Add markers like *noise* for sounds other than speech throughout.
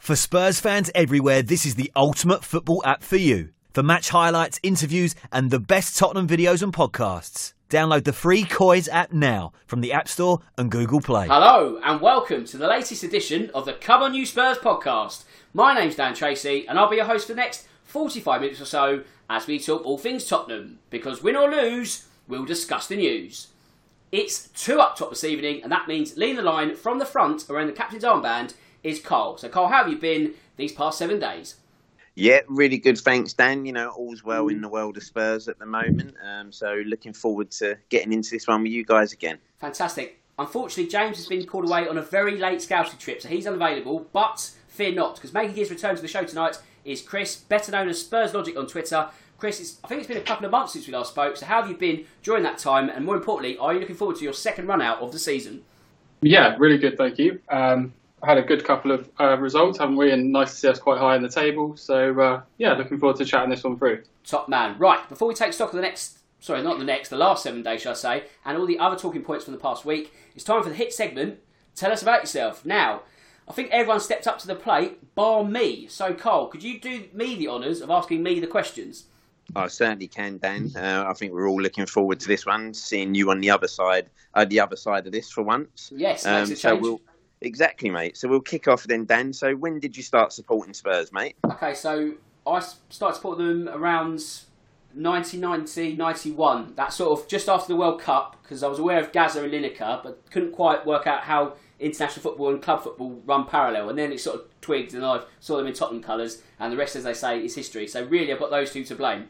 For Spurs fans everywhere, this is the ultimate football app for you. For match highlights, interviews, and the best Tottenham videos and podcasts. Download the free Coys app now from the App Store and Google Play. Hello, and welcome to the latest edition of the Come On You Spurs podcast. My name's Dan Tracy, and I'll be your host for the next 45 minutes or so as we talk all things Tottenham. Because win or lose, we'll discuss the news. It's two up top this evening, and that means leading the line from the front around the captain's armband is Cole. So, Cole, how have you been these past seven days? Yeah, really good. Thanks, Dan. You know, all's well in the world of Spurs at the moment. Um, so, looking forward to getting into this one with you guys again. Fantastic. Unfortunately, James has been called away on a very late scouting trip, so he's unavailable. But fear not, because making his return to the show tonight is Chris, better known as Spurs Logic on Twitter. Chris, I think it's been a couple of months since we last spoke. So, how have you been during that time? And more importantly, are you looking forward to your second run out of the season? Yeah, really good, thank you. Um, had a good couple of uh, results, haven't we? And nice to see us quite high in the table. So uh, yeah, looking forward to chatting this one through. Top man. Right, before we take stock of the next, sorry, not the next, the last seven days, shall I say, and all the other talking points from the past week, it's time for the hit segment. Tell us about yourself. Now, I think everyone stepped up to the plate, bar me. So, Carl, could you do me the honours of asking me the questions? I certainly can, Dan. Uh, I think we're all looking forward to this one, seeing you on the other side, uh, the other side of this for once. Yes, um, makes a change. So we'll, Exactly, mate. So we'll kick off then, Dan. So when did you start supporting Spurs, mate? Okay, so I started supporting them around 1990, 91. That sort of just after the World Cup, because I was aware of Gazza and Lineker, but couldn't quite work out how international football and club football run parallel. And then it sort of twigged, and I saw them in Tottenham colours, and the rest, as they say, is history. So really, I've got those two to blame.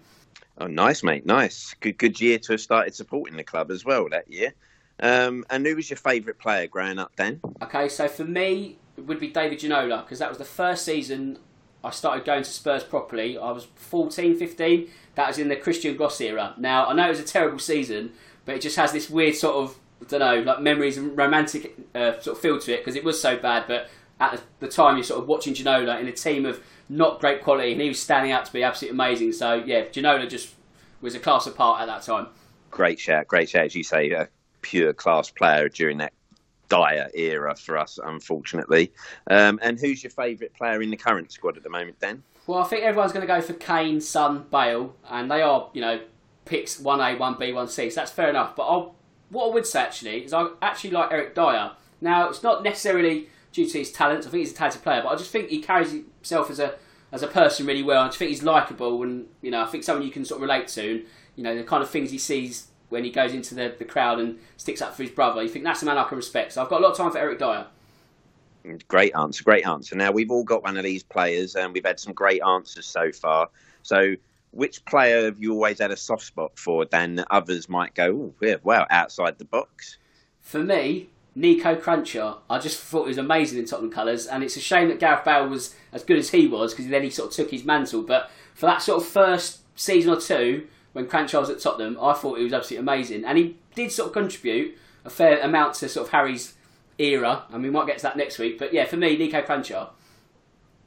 Oh, nice, mate. Nice. Good, good year to have started supporting the club as well that year. Um, and who was your favourite player growing up then? Okay, so for me, it would be David Ginola because that was the first season I started going to Spurs properly. I was 14, 15. That was in the Christian Gross era. Now, I know it was a terrible season, but it just has this weird sort of, I don't know, like memories and romantic uh, sort of feel to it because it was so bad. But at the time, you're sort of watching Ginola in a team of not great quality, and he was standing out to be absolutely amazing. So, yeah, Ginola just was a class apart at that time. Great shout, great shout, as you say. Uh, pure class player during that dire era for us, unfortunately. Um, and who's your favourite player in the current squad at the moment, Dan? Well, I think everyone's going to go for Kane, Son, Bale, and they are, you know, picks 1A, 1B, 1C, so that's fair enough. But I'll, what I would say actually is I actually like Eric Dier. Now, it's not necessarily due to his talent, I think he's a talented player, but I just think he carries himself as a as a person really well. I just think he's likable and, you know, I think someone you can sort of relate to. And, you know, the kind of things he sees when he goes into the, the crowd and sticks up for his brother. You think that's a man I can respect. So I've got a lot of time for Eric Dier. Great answer, great answer. Now we've all got one of these players, and we've had some great answers so far. So, which player have you always had a soft spot for? Then others might go, oh, well, outside the box. For me, Nico Kranjčar. I just thought he was amazing in Tottenham colours, and it's a shame that Gareth Bale was as good as he was because then he sort of took his mantle. But for that sort of first season or two, when Kranjčar was at Tottenham, I thought he was absolutely amazing, and he did sort of contribute a fair amount to sort of Harry's era, and we might get to that next week. But yeah, for me, Nico Kranjčar.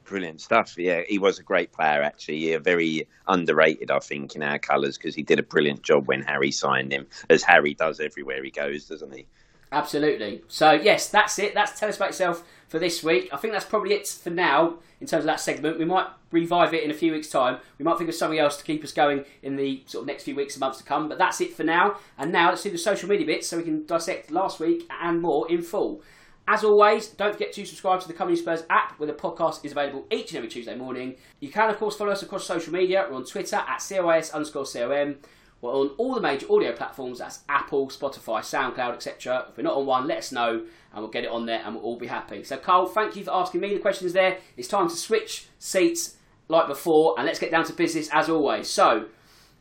Brilliant stuff. Yeah, he was a great player actually. Yeah, very underrated, I think, in our colours because he did a brilliant job when Harry signed him, as Harry does everywhere he goes, doesn't he? Absolutely. So yes, that's it. That's tell us about yourself for this week. I think that's probably it for now in terms of that segment. We might revive it in a few weeks' time. We might think of something else to keep us going in the sort of next few weeks and months to come. But that's it for now. And now let's do the social media bits so we can dissect last week and more in full. As always, don't forget to subscribe to the Come On Spurs app where the podcast is available each and every Tuesday morning. You can, of course, follow us across social media. We're on Twitter at COIS underscore COM. We're on all the major audio platforms. That's Apple, Spotify, SoundCloud, etc. If we're not on one, let us know and we'll get it on there and we'll all be happy. So, Carl, thank you for asking me the questions there. It's time to switch seats like before and let's get down to business as always. So,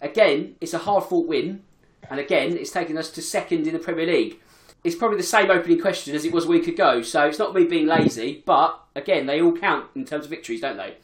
again, it's a hard fought win and again, it's taken us to second in the Premier League. It's probably the same opening question as it was a week ago, so it's not me being lazy, but again, they all count in terms of victories, don't they?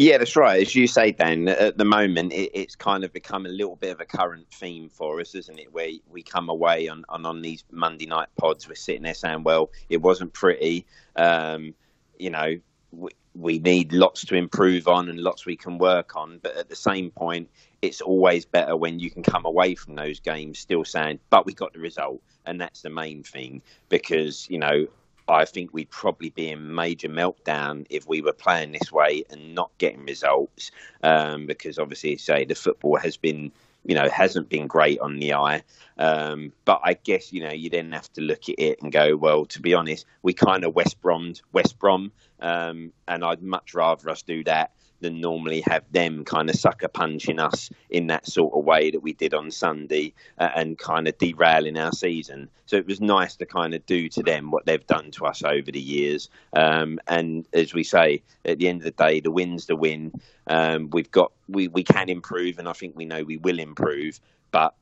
Yeah, that's right. As you say, Dan, at the moment, it, it's kind of become a little bit of a current theme for us, isn't it? Where we come away on, on, on these Monday night pods, we're sitting there saying, well, it wasn't pretty. Um, you know, we, we need lots to improve on and lots we can work on. But at the same point, it's always better when you can come away from those games still saying, but we got the result. And that's the main thing because, you know, I think we'd probably be in major meltdown if we were playing this way and not getting results. Um, because obviously, say the football has been, you know, hasn't been great on the eye. Um, but I guess you know you then have to look at it and go, well, to be honest, we kind of West Brommed West Brom, um, and I'd much rather us do that than normally have them kind of sucker punching us in that sort of way that we did on Sunday uh, and kind of derailing our season. So it was nice to kind of do to them what they've done to us over the years. Um, and as we say, at the end of the day, the win's the win. Um, we've got we, we can improve, and I think we know we will improve, but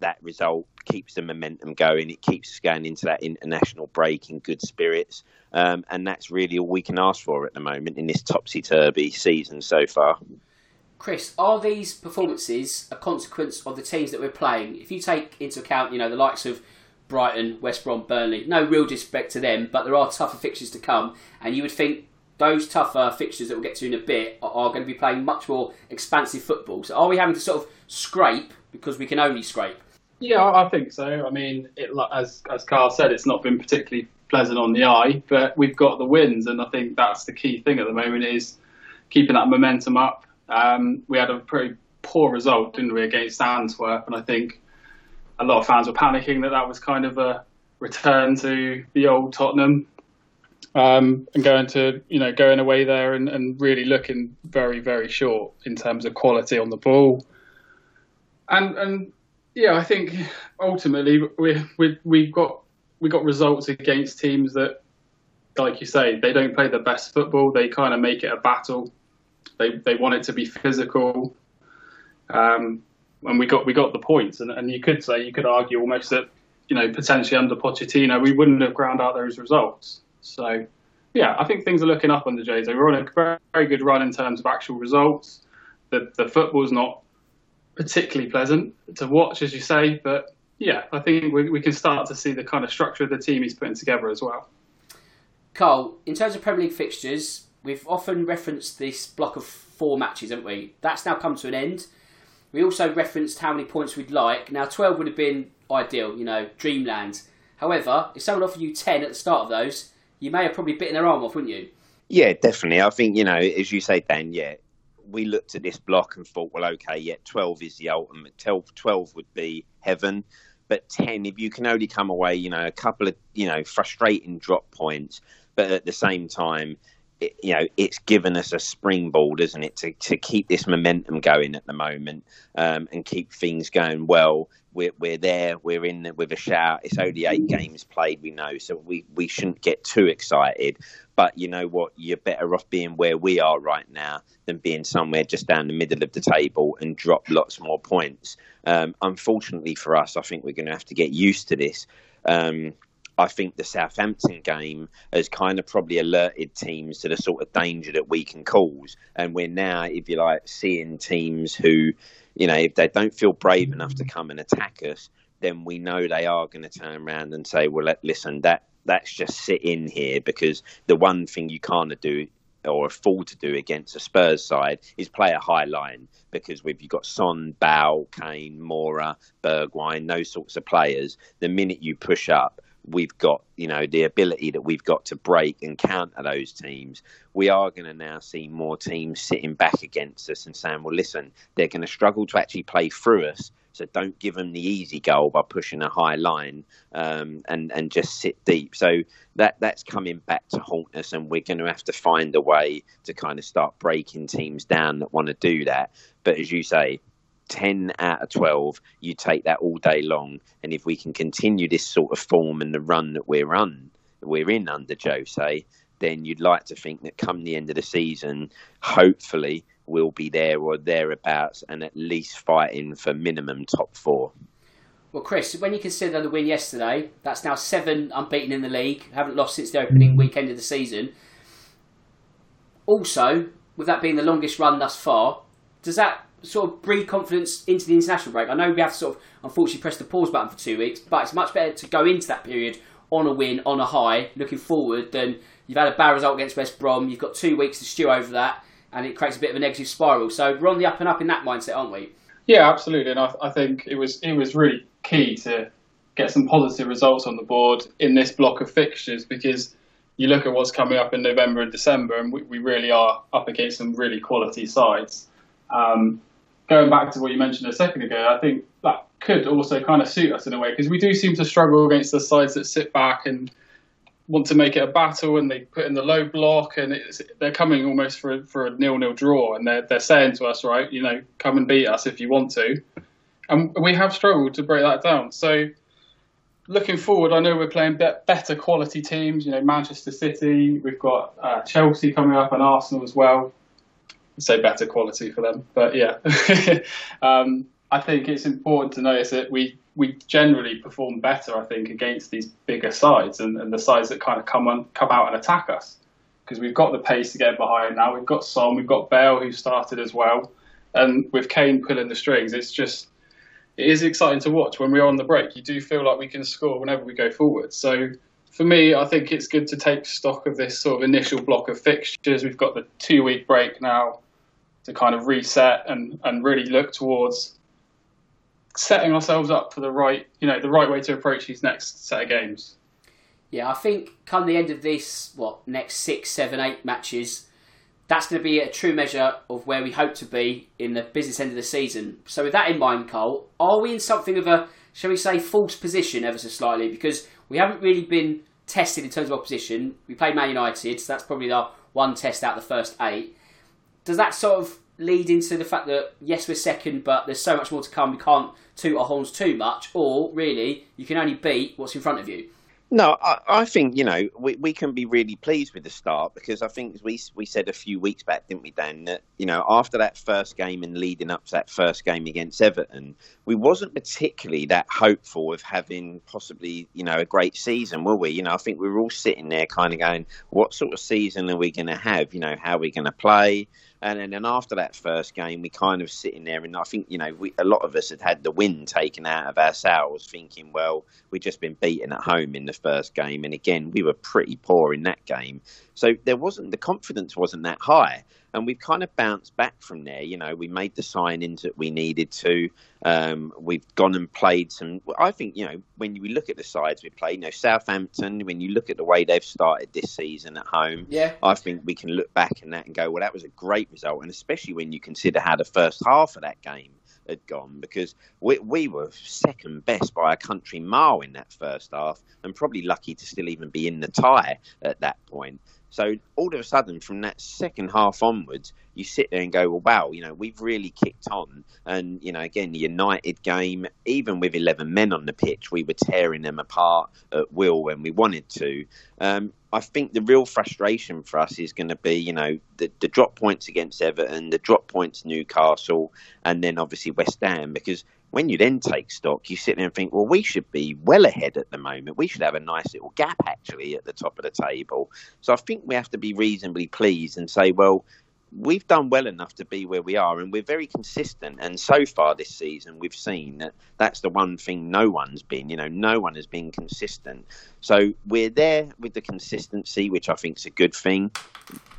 that result keeps the momentum going. It keeps us going into that international break in good spirits. Um, and that's really all we can ask for at the moment in this topsy turvy season so far. Chris, are these performances a consequence of the teams that we're playing? If you take into account, you know, the likes of Brighton, West Brom, Burnley, no real disrespect to them, but there are tougher fixtures to come, and you would think those tougher fixtures that we'll get to in a bit are, are going to be playing much more expansive football. So are we having to sort of scrape because we can only scrape? Yeah, I think so. I mean, it, as as Carl said, it's not been particularly pleasant on the eye, but we've got the wins, and I think that's the key thing at the moment is keeping that momentum up. Um, we had a pretty poor result, didn't we, against Antwerp, and I think a lot of fans were panicking that that was kind of a return to the old Tottenham um, and going to you know going away there and, and really looking very very short in terms of quality on the ball. And and yeah, I think ultimately we we we got we got results against teams that, like you say, they don't play the best football. They kind of make it a battle. They they want it to be physical. Um, and we got we got the points, and, and you could say you could argue almost that you know potentially under Pochettino we wouldn't have ground out those results. So yeah, I think things are looking up under Jose. We're on a very, very good run in terms of actual results. The the football's not particularly pleasant to watch, as you say. But yeah, I think we, we can start to see the kind of structure of the team he's putting together as well. Carl, in terms of Premier League fixtures, we've often referenced this block of four matches, haven't we? That's now come to an end. We also referenced how many points we'd like. Now, 12 would have been ideal, you know, dreamland. However, if someone offered you 10 at the start of those, you may have probably bitten their arm off, wouldn't you? Yeah, definitely. I think, you know, as you say, Dan, yeah, we looked at this block and thought, well, okay, yeah, 12 is the ultimate. 12, 12 would be heaven. But 10, if you can only come away, you know, a couple of, you know, frustrating drop points, but at the same time, it, you know, it's given us a springboard, isn't it, to, to keep this momentum going at the moment um, and keep things going well. We're, we're there, we're in with a shout. It's only eight games played, we know, so we, we shouldn't get too excited. But you know what? You're better off being where we are right now than being somewhere just down the middle of the table and drop lots more points. Um, unfortunately for us, I think we're going to have to get used to this. Um, I think the Southampton game has kind of probably alerted teams to the sort of danger that we can cause. And we're now, if you like, seeing teams who, you know, if they don't feel brave enough to come and attack us, then we know they are going to turn around and say, well, listen, that that's just sit in here because the one thing you can't do or afford to do against a Spurs side is play a high line because if you've got Son, Bale, Kane, Moura, Bergwijn, those sorts of players, the minute you push up, we've got you know the ability that we've got to break and counter those teams. We are going to now see more teams sitting back against us and saying, well, listen, they're going to struggle to actually play through us so don't give them the easy goal by pushing a high line um, and and just sit deep. So that that's coming back to haunt us, and we're going to have to find a way to kind of start breaking teams down that want to do that. But as you say, 10 out of 12, you take that all day long. And if we can continue this sort of form and the run that we're on, we're in under Jose, then you'd like to think that come the end of the season, hopefully will be there or thereabouts and at least fighting for minimum top four. Well, Chris, when you consider the win yesterday, that's now seven unbeaten in the league, haven't lost since the opening mm. weekend of the season. Also, with that being the longest run thus far, does that sort of breed confidence into the international break? I know we have to sort of unfortunately press the pause button for two weeks, but it's much better to go into that period on a win, on a high, looking forward, than you've had a bad result against West Brom, you've got two weeks to stew over that, and it creates a bit of a negative spiral. So we're on the up and up in that mindset, aren't we? Yeah, absolutely. And I, I think it was it was really key to get some positive results on the board in this block of fixtures because you look at what's coming up in November and December, and we, we really are up against some really quality sides. Um, going back to what you mentioned a second ago, I think that could also kind of suit us in a way because we do seem to struggle against the sides that sit back and want to make it a battle and they put in the low block and they're coming almost for for a nil nil draw and they're they're saying to us right you know come and beat us if you want to. And we have struggled to break that down. So looking forward I know we're playing better quality teams you know Manchester City we've got uh, Chelsea coming up and Arsenal as well. I'd say better quality for them but yeah. *laughs* Um, I think it's important to notice that we we generally perform better, I think, against these bigger sides and, and the sides that kind of come on, come out and attack us because we've got the pace to get behind now. We've got Son, we've got Bale who started as well, and with Kane pulling the strings, it's just it is exciting to watch when we're on the break. You do feel like we can score whenever we go forward. So for me, I think it's good to take stock of this sort of initial block of fixtures. We've got the two week break now to kind of reset and, and really look towards setting ourselves up for the right, you know, the right way to approach these next set of games. Yeah, I think come the end of this, what next six, seven, eight matches, that's going to be a true measure of where we hope to be in the business end of the season. So, with that in mind, Cole, are we in something of a, shall we say, false position ever so slightly? Because we haven't really been tested in terms of opposition. We played Man United, so that's probably our one test out the first eight. Does that sort of lead into the fact that yes, we're second, but there's so much more to come. We can't toot our horns too much, or really, you can only beat what's in front of you. No, I, I, think you know we, we can be really pleased with the start because I think we we said a few weeks back, didn't we, Dan? That you know after that first game and leading up to that first game against Everton, we wasn't particularly that hopeful of having possibly you know a great season, were we? You know, I think we were all sitting there kind of going, what sort of season are we going to have? You know, how are we going to play? And then, and after that first game, we kind of sitting there, and I think you know we, a lot of us had had the wind taken out of ourselves, thinking, well, we've just been beaten at home in the first game, and again we were pretty poor in that game. So there wasn't the confidence wasn't that high and we've kind of bounced back from there. You know, we made the signings that we needed to. Um, we've gone and played some. I think you know when we look at the sides we played. You know, Southampton. When you look at the way they've started this season at home, yeah, I think we can look back in that and go, well, that was a great result, and especially when you consider how the first half of that game had gone because we, we were second best by a country mile in that first half and probably lucky to still even be in the tie at that point. So all of a sudden, from that second half onwards, you sit there and go, well, wow, you know, we've really kicked on. And, you know, again, the United game, even with 11 men on the pitch, we were tearing them apart at will when we wanted to. Um, I think the real frustration for us is going to be, you know, the, the drop points against Everton, the drop points Newcastle, and then obviously West Ham, because when you then take stock, you sit there and think, well, we should be well ahead at the moment. We should have a nice little gap actually at the top of the table. So I think we have to be reasonably pleased and say, well, we've done well enough to be where we are, and we're very consistent. And so far this season, we've seen that that's the one thing no one's been. You know, no one has been consistent. So we're there with the consistency, which I think is a good thing.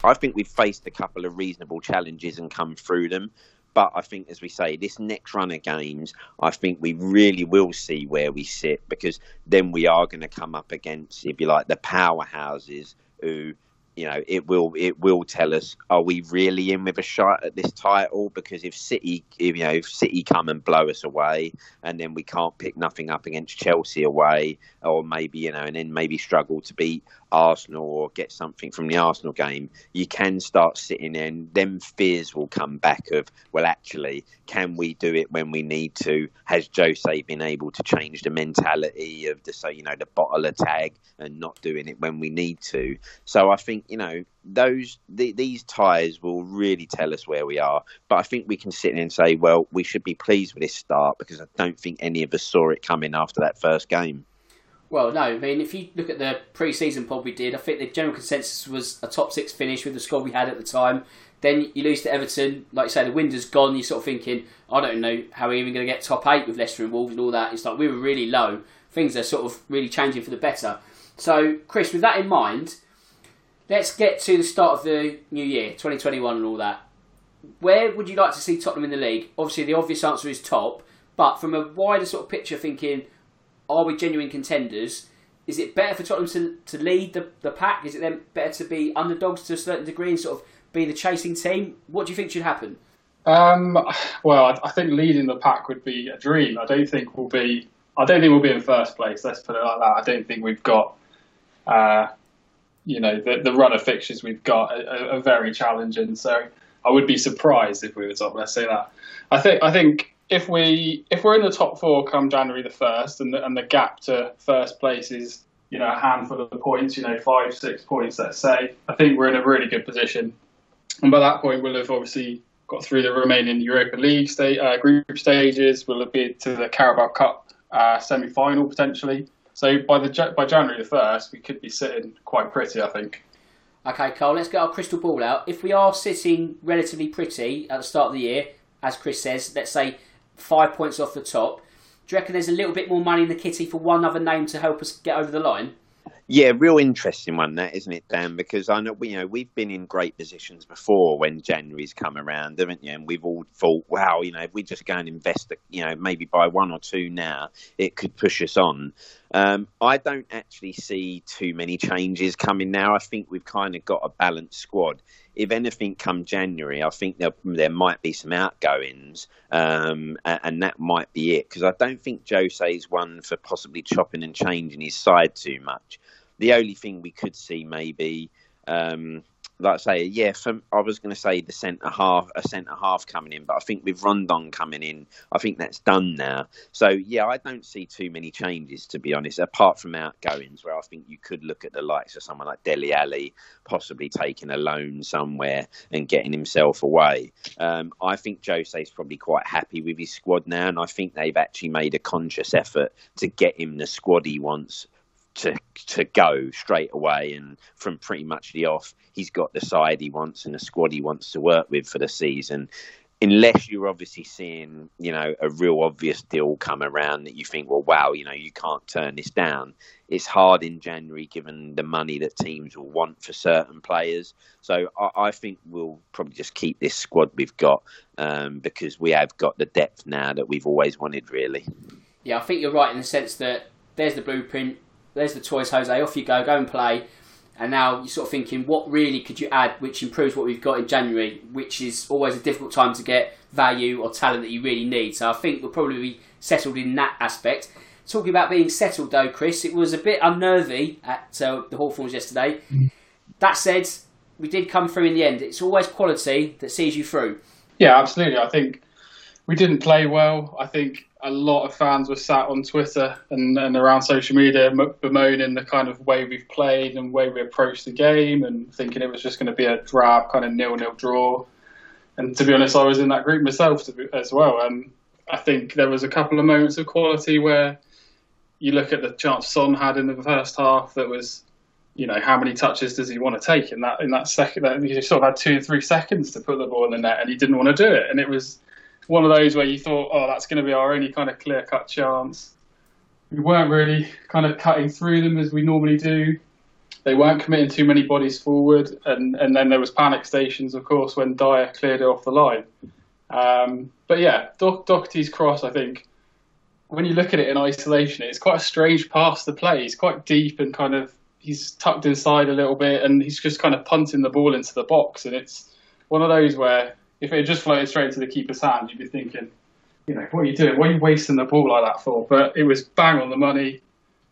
I think we've faced a couple of reasonable challenges and come through them. But I think, as we say, this next run of games, I think we really will see where we sit because then we are going to come up against, if you like, the powerhouses who you know, it will it will tell us are we really in with a shot at this title? Because if City, if, you know, if City come and blow us away, and then we can't pick nothing up against Chelsea away, or maybe you know, and then maybe struggle to beat Arsenal or get something from the Arsenal game, you can start sitting there and then fears will come back of, well, actually, can we do it when we need to? Has Jose been able to change the mentality of the, so, you know, the bottler tag and not doing it when we need to? So I think, you know, those the, these ties will really tell us where we are. But I think we can sit in and say, well, we should be pleased with this start because I don't think any of us saw it coming after that first game. Well, no. I mean, if you look at the pre-season pod we did, I think the general consensus was a top six finish with the squad we had at the time. Then you lose to Everton, like you say, the wind has gone. You're sort of thinking, I don't know how we're even going to get top eight with Leicester and Wolves and all that. It's like we were really low. Things are sort of really changing for the better. So, Chris, with that in mind, let's get to the start of the new year, 2021, and all that. Where would you like to see Tottenham in the league? Obviously, the obvious answer is top, but from a wider sort of picture, thinking are we genuine contenders? is it better for Tottenham to, to lead the, the pack? Is it then better to be underdogs to a certain degree and sort of be the chasing team? What do you think should happen? Um, well, I, I, think leading the pack would be a dream. I don't think we'll be. I don't think we'll be in first place. Let's put it like that. I don't think we've got. Uh, you know, the, the run of fixtures we've got are, are, very challenging. So I would be surprised if we were top. Let's say that. I think. I think if we if we're in the top four come January the first, and the, and the gap to first place is you know a handful of points, you know five six points, let's say, I think we're in a really good position. And by that point, we'll have obviously got through the remaining Europa League state, uh, group stages. We'll have been to the Carabao Cup uh, semi final potentially. So by the by January the first, we could be sitting quite pretty, I think. Okay, Carl, let's get our crystal ball out. If we are sitting relatively pretty at the start of the year, as Chris says, let's say five points off the top, do you reckon there's a little bit more money in the kitty for one other name to help us get over the line? Yeah, real interesting one that, isn't it, Dan? Because I know you know we've been in great positions before when January's come around, haven't you? And we've all thought, wow, you know, if we just go and invest, you know, maybe buy one or two now, it could push us on. Um, I don't actually see too many changes coming now. I think we've kind of got a balanced squad. If anything, come January, I think there, there might be some outgoings, um, and, and, that might be it. Because I don't think Jose's one for possibly chopping and changing his side too much. The only thing we could see maybe um, like I say, yeah, from, I was going to say the centre half, a centre half coming in, but I think with Rodon coming in, I think that's done now. So yeah, I don't see too many changes to be honest, apart from outgoings, where I think you could look at the likes of someone like Dele Alli possibly taking a loan somewhere and getting himself away. Um, I think Jose's probably quite happy with his squad now, and I think they've actually made a conscious effort to get him the squad he wants to to go straight away and from pretty much the off he's got the side he wants and the squad he wants to work with for the season. Unless you're obviously seeing you know a real obvious deal come around that you think well wow you know you can't turn this down. It's hard in January given the money that teams will want for certain players. So I, I think we'll probably just keep this squad we've got um, because we have got the depth now that we've always wanted really. Yeah I think you're right in the sense that there's the blueprint there's the toys, Jose. Off you go, go and play. And now you're sort of thinking, what really could you add which improves what we've got in January, which is always a difficult time to get value or talent that you really need. So I think we'll probably be settled in that aspect. Talking about being settled though, Chris, it was a bit unnervy at uh, the Hawthorns yesterday. That said, we did come through in the end. It's always quality that sees you through. Yeah, absolutely. I think we didn't play well. I think a lot of fans were sat on Twitter and, and around social media bemoaning the kind of way we've played and way we approached the game and thinking it was just going to be a drab kind of nil-nil draw. And to be honest, I was in that group myself be, as well. And I think there was a couple of moments of quality where you look at the chance Son had in the first half that was, you know, how many touches does he want to take in that in that second? That he sort of had two, or three seconds to put the ball in the net, and he didn't want to do it. And it was one of those where you thought, oh, that's going to be our only kind of clear cut chance. We weren't really kind of cutting through them as we normally do. They weren't committing too many bodies forward, and, and then there was panic stations, of course, when Dier cleared it off the line. Um, but yeah, Do- Doherty's cross, I think, when you look at it in isolation, it's quite a strange pass to play. He's quite deep and kind of he's tucked inside a little bit, and he's just kind of punting the ball into the box, and it's one of those where if it had just floated straight to the keeper's hand, you'd be thinking, you know, what are you doing? What are you wasting the ball like that for? But it was bang on the money.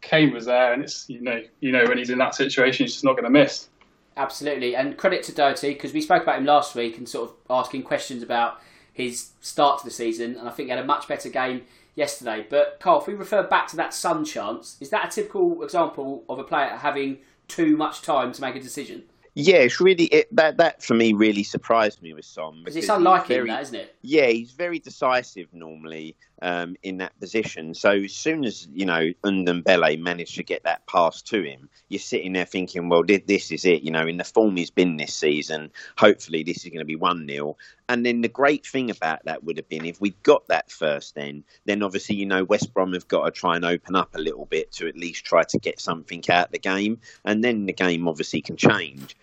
Kane was there, and it's you know, you know, when he's in that situation, he's just not going to miss. Absolutely, and credit to Doherty because we spoke about him last week and sort of asking questions about his start to the season, and I think he had a much better game yesterday. But Carl, if we refer back to that Son chance, is that a typical example of a player having too much time to make a decision? Yeah, it's really it, that. That for me really surprised me with Son because it's unlike him, that, isn't it? Yeah, he's very decisive normally um, in that position. So as soon as you know Ndombele managed to get that pass to him, you're sitting there thinking, well, this is it. You know, in the form he's been this season, hopefully this is going to be one 0 And then the great thing about that would have been if we got that first, then then obviously you know West Brom have got to try and open up a little bit to at least try to get something out of the game, and then the game obviously can change.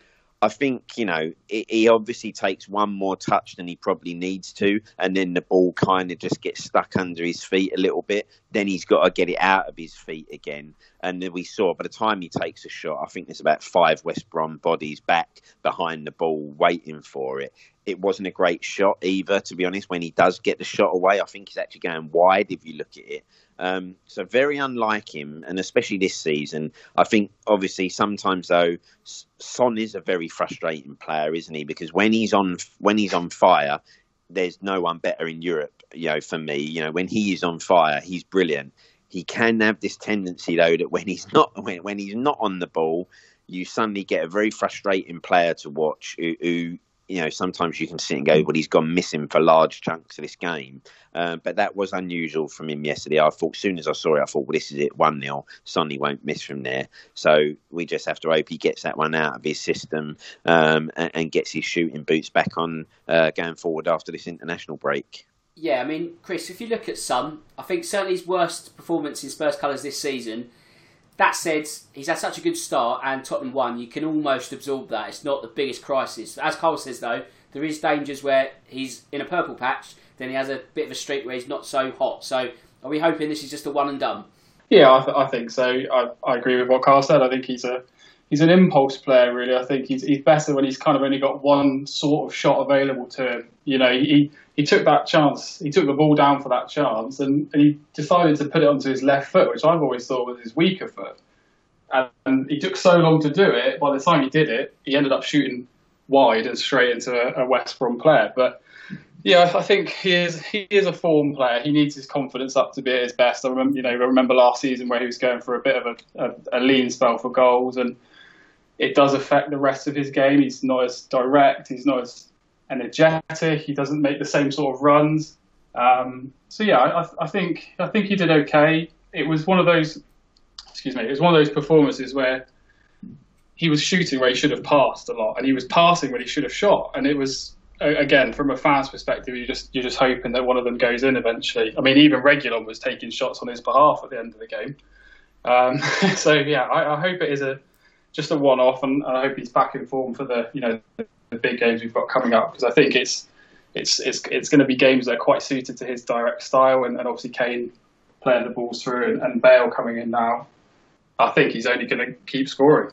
I think you know he obviously takes one more touch than he probably needs to, and then the ball kind of just gets stuck under his feet a little bit. then he's got to get it out of his feet again. And then we saw by the time he takes a shot, I think there's about five West Brom bodies back behind the ball waiting for it. It wasn't a great shot either, to be honest. When he does get the shot away, I think he's actually going wide if you look at it. Um, so very unlike him, and especially this season. I think obviously sometimes though, Son is a very frustrating player, isn't he? Because when he's on when he's on fire, there's no one better in Europe. You know, for me, you know, when he is on fire, he's brilliant. He can have this tendency though that when he's *laughs* not when, when he's not on the ball, you suddenly get a very frustrating player to watch who, who you know, sometimes you can sit and go, well, he's gone missing for large chunks of this game. Uh, but that was unusual from him yesterday. I thought, as soon as I saw it, I thought, well, this is it, 1 0. Sonny won't miss from there. So we just have to hope he gets that one out of his system um, and, and, gets his shooting boots back on uh, going forward after this international break. Yeah, I mean, Chris, if you look at Son, I think certainly his worst performance in Spurs colours this season that said, he's had such a good start and Tottenham won. You can almost absorb that. It's not the biggest crisis. As Cole says, though, there is dangers where he's in a purple patch, then he has a bit of a streak where he's not so hot. So are we hoping this is just a one and done? Yeah, I, th- I think so. I, I agree with what Carl said. I think he's a he's an impulse player, really. I think he's he's better when he's kind of only got one sort of shot available to him. You know, he he took that chance. He took the ball down for that chance, and, and he decided to put it onto his left foot, which I've always thought was his weaker foot. And, and he took so long to do it. By the time he did it, he ended up shooting wide and straight into a, a West Brom player. But yeah, I think he is he is a form player. He needs his confidence up to be at his best. I remember, you know, I remember last season where he was going for a bit of a, a, a lean spell for goals, and it does affect the rest of his game. He's not as direct. He's not as energetic. He doesn't make the same sort of runs. Um, so yeah, I, I, think I think he did okay. It was one of those, excuse me, it was one of those performances where he was shooting where he should have passed a lot, and he was passing when he should have shot. And it was again from a fan's perspective, you just you're just hoping that one of them goes in eventually. I mean, even Reguilón was taking shots on his behalf at the end of the game. Um, *laughs* so yeah, I, I, hope it is a just a one-off, and I hope he's back in form for the you know the big games we've got coming up because I think it's it's it's it's going to be games that are quite suited to his direct style, and, and obviously Kane playing the balls through and, and Bale coming in now. I think he's only going to keep scoring.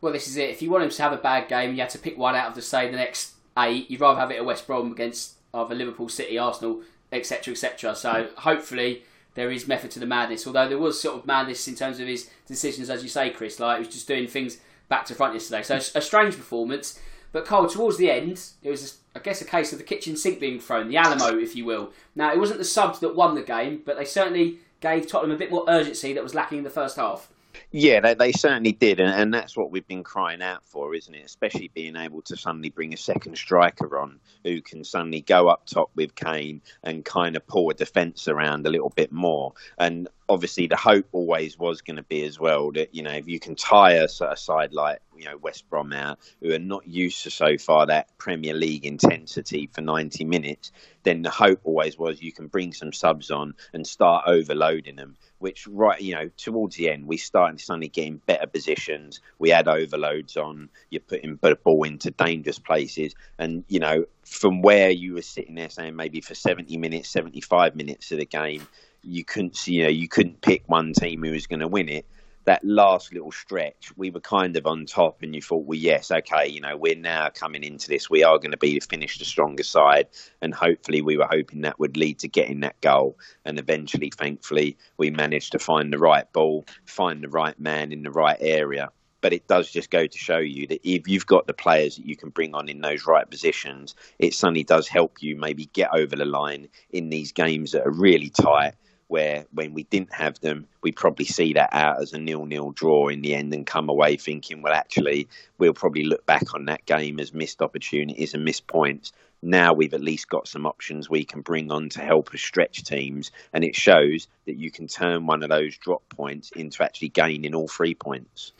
Well, this is it. If you want him to have a bad game, you have to pick one out of the say the next eight. You'd rather have it at West Brom against either Liverpool, City, Arsenal, etc., etc. So hopefully there is method to the madness. Although there was sort of madness in terms of his decisions, as you say, Chris. Like he was just doing things back to front yesterday. So a strange performance. But Cole, towards the end, it was, I guess, a case of the kitchen sink being thrown, the Alamo, if you will. Now, it wasn't the subs that won the game, but they certainly gave Tottenham a bit more urgency that was lacking in the first half. Yeah, they, they certainly did, and, and, that's what we've been crying out for, isn't it? Especially being able to suddenly bring a second striker on who can suddenly go up top with Kane and kind of pull a defence around a little bit more. And obviously, the hope always was going to be as well that you know if you can tire a side like you know West Brom out, who are not used to so far that Premier League intensity for 90 minutes, then the hope always was you can bring some subs on and start overloading them. Which right, you know, towards the end we started suddenly getting better positions. We had overloads on. You're putting the ball into dangerous places, and you know from where you were sitting there saying maybe for 70 minutes, 75 minutes of the game, you couldn't see, you know, you couldn't pick one team who was going to win it that last little stretch, we were kind of on top, and you thought, well, yes, okay, you know, we're now coming into this. We are going to be finished the stronger side, and hopefully, we were hoping that would lead to getting that goal. And eventually, thankfully, we managed to find the right ball, find the right man in the right area. But it does just go to show you that if you've got the players that you can bring on in those right positions, it suddenly does help you maybe get over the line in these games that are really tight where when we didn't have them, we probably see that out as a nil-nil draw in the end and come away thinking, well, actually, we'll probably look back on that game as missed opportunities and missed points. Now we've at least got some options we can bring on to help us stretch teams, and it shows that you can turn one of those drop points into actually gaining all three points.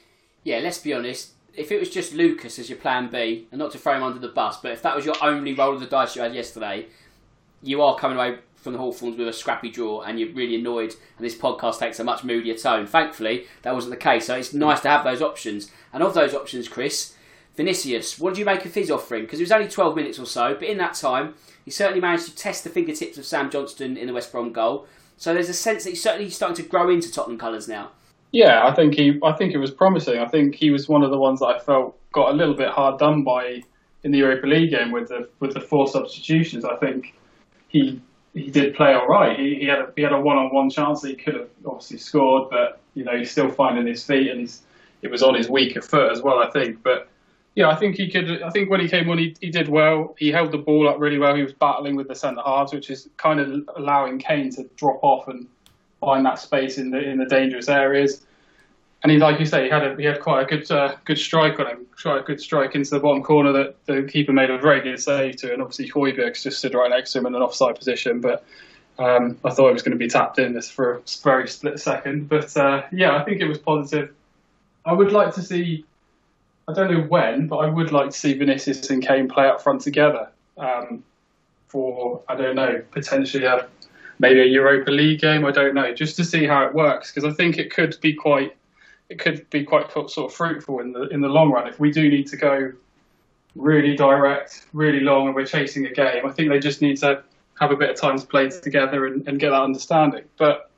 Yeah, let's be honest. If it was just Lucas as your plan B, and not to throw him under the bus, but if that was your only roll of the dice you had yesterday, you are coming away from the Hawthorns with a scrappy draw and you're really annoyed and this podcast takes a much moodier tone. Thankfully, that wasn't the case. So it's nice to have those options. And of those options, Chris, Vinicius, what did you make of his offering? Because it was only 12 minutes or so, but in that time, he certainly managed to test the fingertips of Sam Johnstone in the West Brom goal. So there's a sense that he's certainly starting to grow into Tottenham colours now. Yeah, I think he. I think it was promising. I think he was one of the ones that I felt got a little bit hard done by in the Europa League game with the with the four substitutions. I think he he did play all right. He, he had a, he had a one on one chance that he could have obviously scored, but you know he's still finding his feet and he's it was on his weaker foot as well. I think, but yeah, I think he could. I think when he came on, he, he did well. He held the ball up really well. He was battling with the centre halves, which is kind of allowing Kane to drop off and find that space in the in the dangerous areas. And he, like you say, he had a, he had quite a good uh, good strike on him, quite a good strike into the bottom corner that the keeper made a very good save to. And obviously Højbjerg just stood right next to him in an offside position, but. Um, I thought it was going to be tapped in this for a very split second, but uh, yeah, I think it was positive. I would like to see I don't know when, but I would like to see Vinicius and Kane play up front together um, for I don't know potentially a maybe a Europa League game. I don't know, just to see how it works because I think it could be quite it could be quite sort of fruitful in the in the long run if we do need to go really direct, really long, and we're chasing a game. I think they just need to have a bit of time to play together and, and get that understanding. But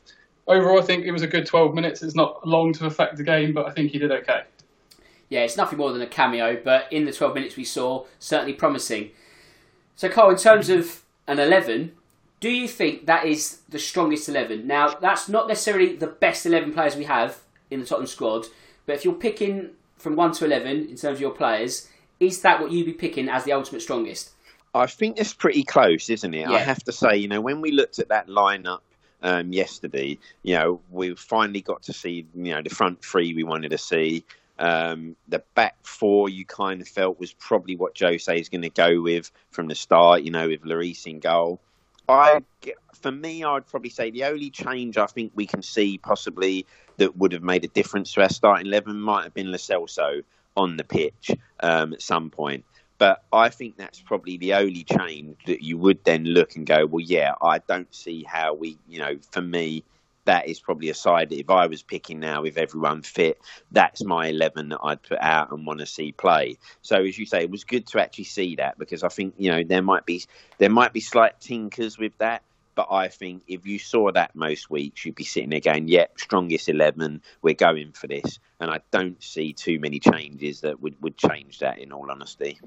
overall, I think it was a good 12 minutes. It's not long to affect the game, but I think he did okay yeah, it's nothing more than a cameo, but in the 12 minutes we saw, certainly promising. So, Carl, in terms of an 11, do you think that is the strongest 11? Now, that's not necessarily the best 11 players we have in the Tottenham squad, but if you're picking from 1 to 11 in terms of your players, is that what you'd be picking as the ultimate strongest? I think it's pretty close, isn't it? Yeah. I have to say, you know, when we looked at that lineup um, yesterday, you know, we finally got to see, you know, the front three we wanted to see. Um, the back four you kind of felt was probably what Jose is going to go with from the start, you know, with Lloris in goal. I, for me, I'd probably say the only change I think we can see possibly that would have made a difference to our starting eleven might have been Lo Celso on the pitch um, at some point. But I think that's probably the only change that you would then look and go, well, yeah, I don't see how we, you know, for me, that is probably a side that if I was picking now with everyone fit, that's my 11 that I'd put out and want to see play. So as you say, it was good to actually see that because I think, you know, there might be there might be slight tinkers with that. But I think if you saw that most weeks, you'd be sitting there going, yep, strongest 11, we're going for this. And I don't see too many changes that would, would change that, in all honesty.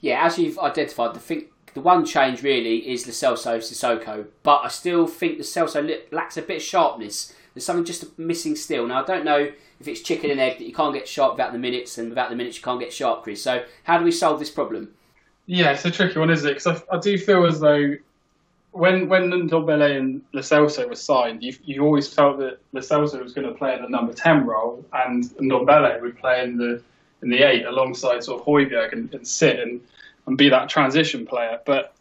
Yeah, as you've identified, the thing, the one change really is the Celso Sissoko, but I still think the Celso lacks a bit of sharpness. There's something just missing still. Now I don't know if it's chicken and egg that you can't get sharp without the minutes, and without the minutes you can't get sharp, Chris. So how do we solve this problem? Yeah, it's a tricky one, isn't it? Because I, I, do feel as though when when Ndombele and Lo Celso were signed, you, you always felt that Lo Celso was going to play in the number ten role, and Ndombele would play in the in the eight alongside sort of Højbjerg and, and sit and and be that transition player. But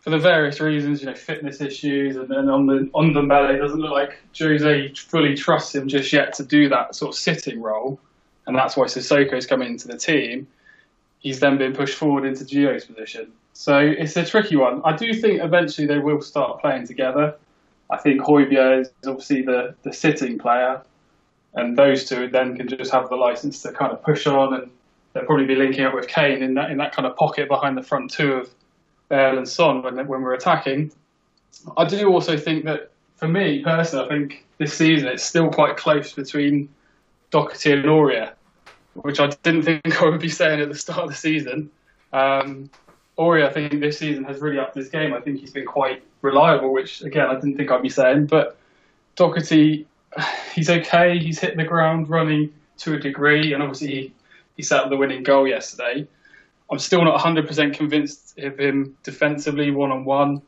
for the various reasons, you know, fitness issues, and then on the on it doesn't look like Jose fully trusts him just yet to do that sort of sitting role, and that's why Sissoko's coming into the team. He's then been pushed forward into Gio's position. So it's a tricky one. I do think eventually they will start playing together. I think Højbjerg is obviously the, the sitting player, and those two then can just have the license to kind of push on and they'll probably be linking up with Kane in that in that kind of pocket behind the front two of Bale and Son when when we're attacking. I do also think that for me personally, I think this season it's still quite close between Doherty and Aurier, which I didn't *laughs* think I would be saying at the start of the season. Um, Aurier, I think this season has really upped his game. I think he's been quite reliable, which again I didn't think I'd be saying. But Doherty, *sighs* he's okay. He's hit the ground running to a degree, and obviously he he set up the winning goal yesterday. I'm still not 100% convinced of him defensively one on one.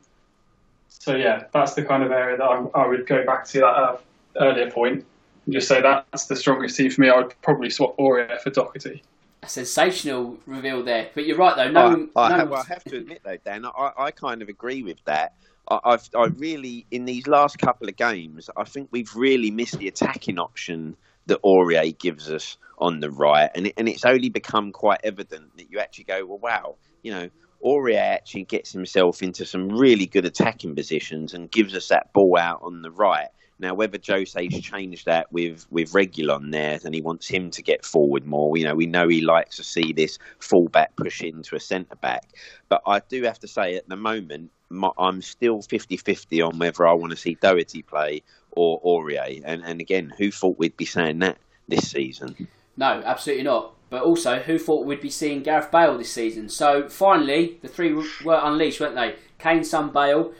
So yeah, that's the kind of area that I, I would go back to that uh, earlier point and just say that's the strongest team for me. I would probably swap Aurier for Doherty. A sensational reveal there, but you're right though. No, I, I, no well, I have to admit though, Dan, I, I kind of agree with that. I, I've I really in these last couple of games, I think we've really missed the attacking option that Aurier gives us on the right, and it, and it's only become quite evident that you actually go, well, wow, you know, Aurier actually gets himself into some really good attacking positions and gives us that ball out on the right. Now, whether Jose's changed that with with Reguilón there, and he wants him to get forward more, you know, we know he likes to see this fullback push into a centre back. But I do have to say, at the moment, my, I'm still 50-50 on whether I want to see Doherty play or Aurier. And and again, who thought we'd be saying that this season? No, absolutely not. But also, who thought we'd be seeing Gareth Bale this season? So finally, the three were unleashed, weren't they? Kane, Son, Bale.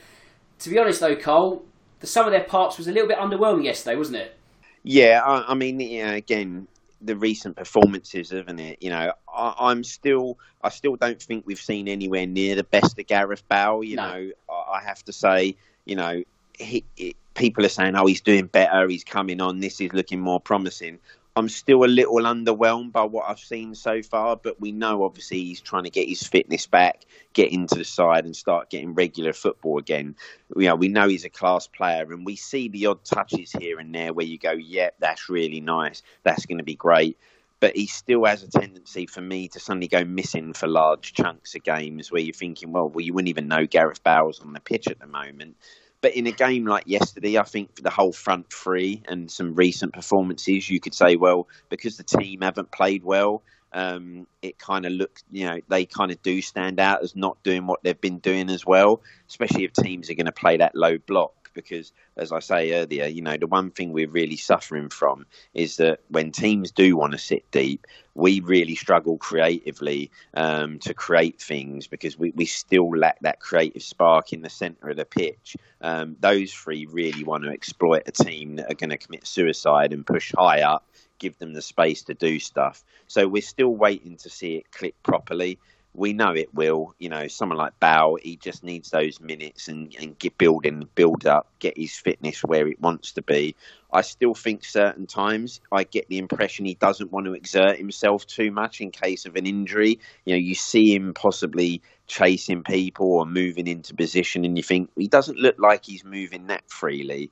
To be honest, though, Cole, the sum of their parts was a little bit underwhelming yesterday, wasn't it? Yeah, I, I mean, yeah, again, the recent performances, isn't it? You know, I, am still, I still don't think we've seen anywhere near the best of Gareth Bale. You no. know, I, I have to say, you know, he, he, people are saying, oh, he's doing better, he's coming on, this is looking more promising. I'm still a little underwhelmed by what I've seen so far, but we know obviously he's trying to get his fitness back, get into the side, and start getting regular football again. You know, we know he's a class player, and we see the odd touches here and there where you go, "Yep, yeah, that's really nice. That's going to be great." But he still has a tendency for me to suddenly go missing for large chunks of games where you're thinking, well, well, you wouldn't even know Gareth Bale's on the pitch at the moment. But in a game like yesterday, I think for the whole front three and some recent performances, you could say, well, because the team haven't played well, um, it kind of looks, you know, they kind of do stand out as not doing what they've been doing as well, especially if teams are going to play that low block because, as I say earlier, you know, the one thing we're really suffering from is that when teams do want to sit deep, we really struggle creatively um, to create things because we, we still lack that creative spark in the centre of the pitch. Um, those three really want to exploit a team that are going to commit suicide and push high up, give them the space to do stuff. So we're still waiting to see it click properly we know it will. You know, someone like Bale, he just needs those minutes and, and get building, build up, get his fitness where it wants to be. I still think certain times I get the impression he doesn't want to exert himself too much in case of an injury. You know, you see him possibly chasing people or moving into position, and you think he doesn't look like he's moving that freely.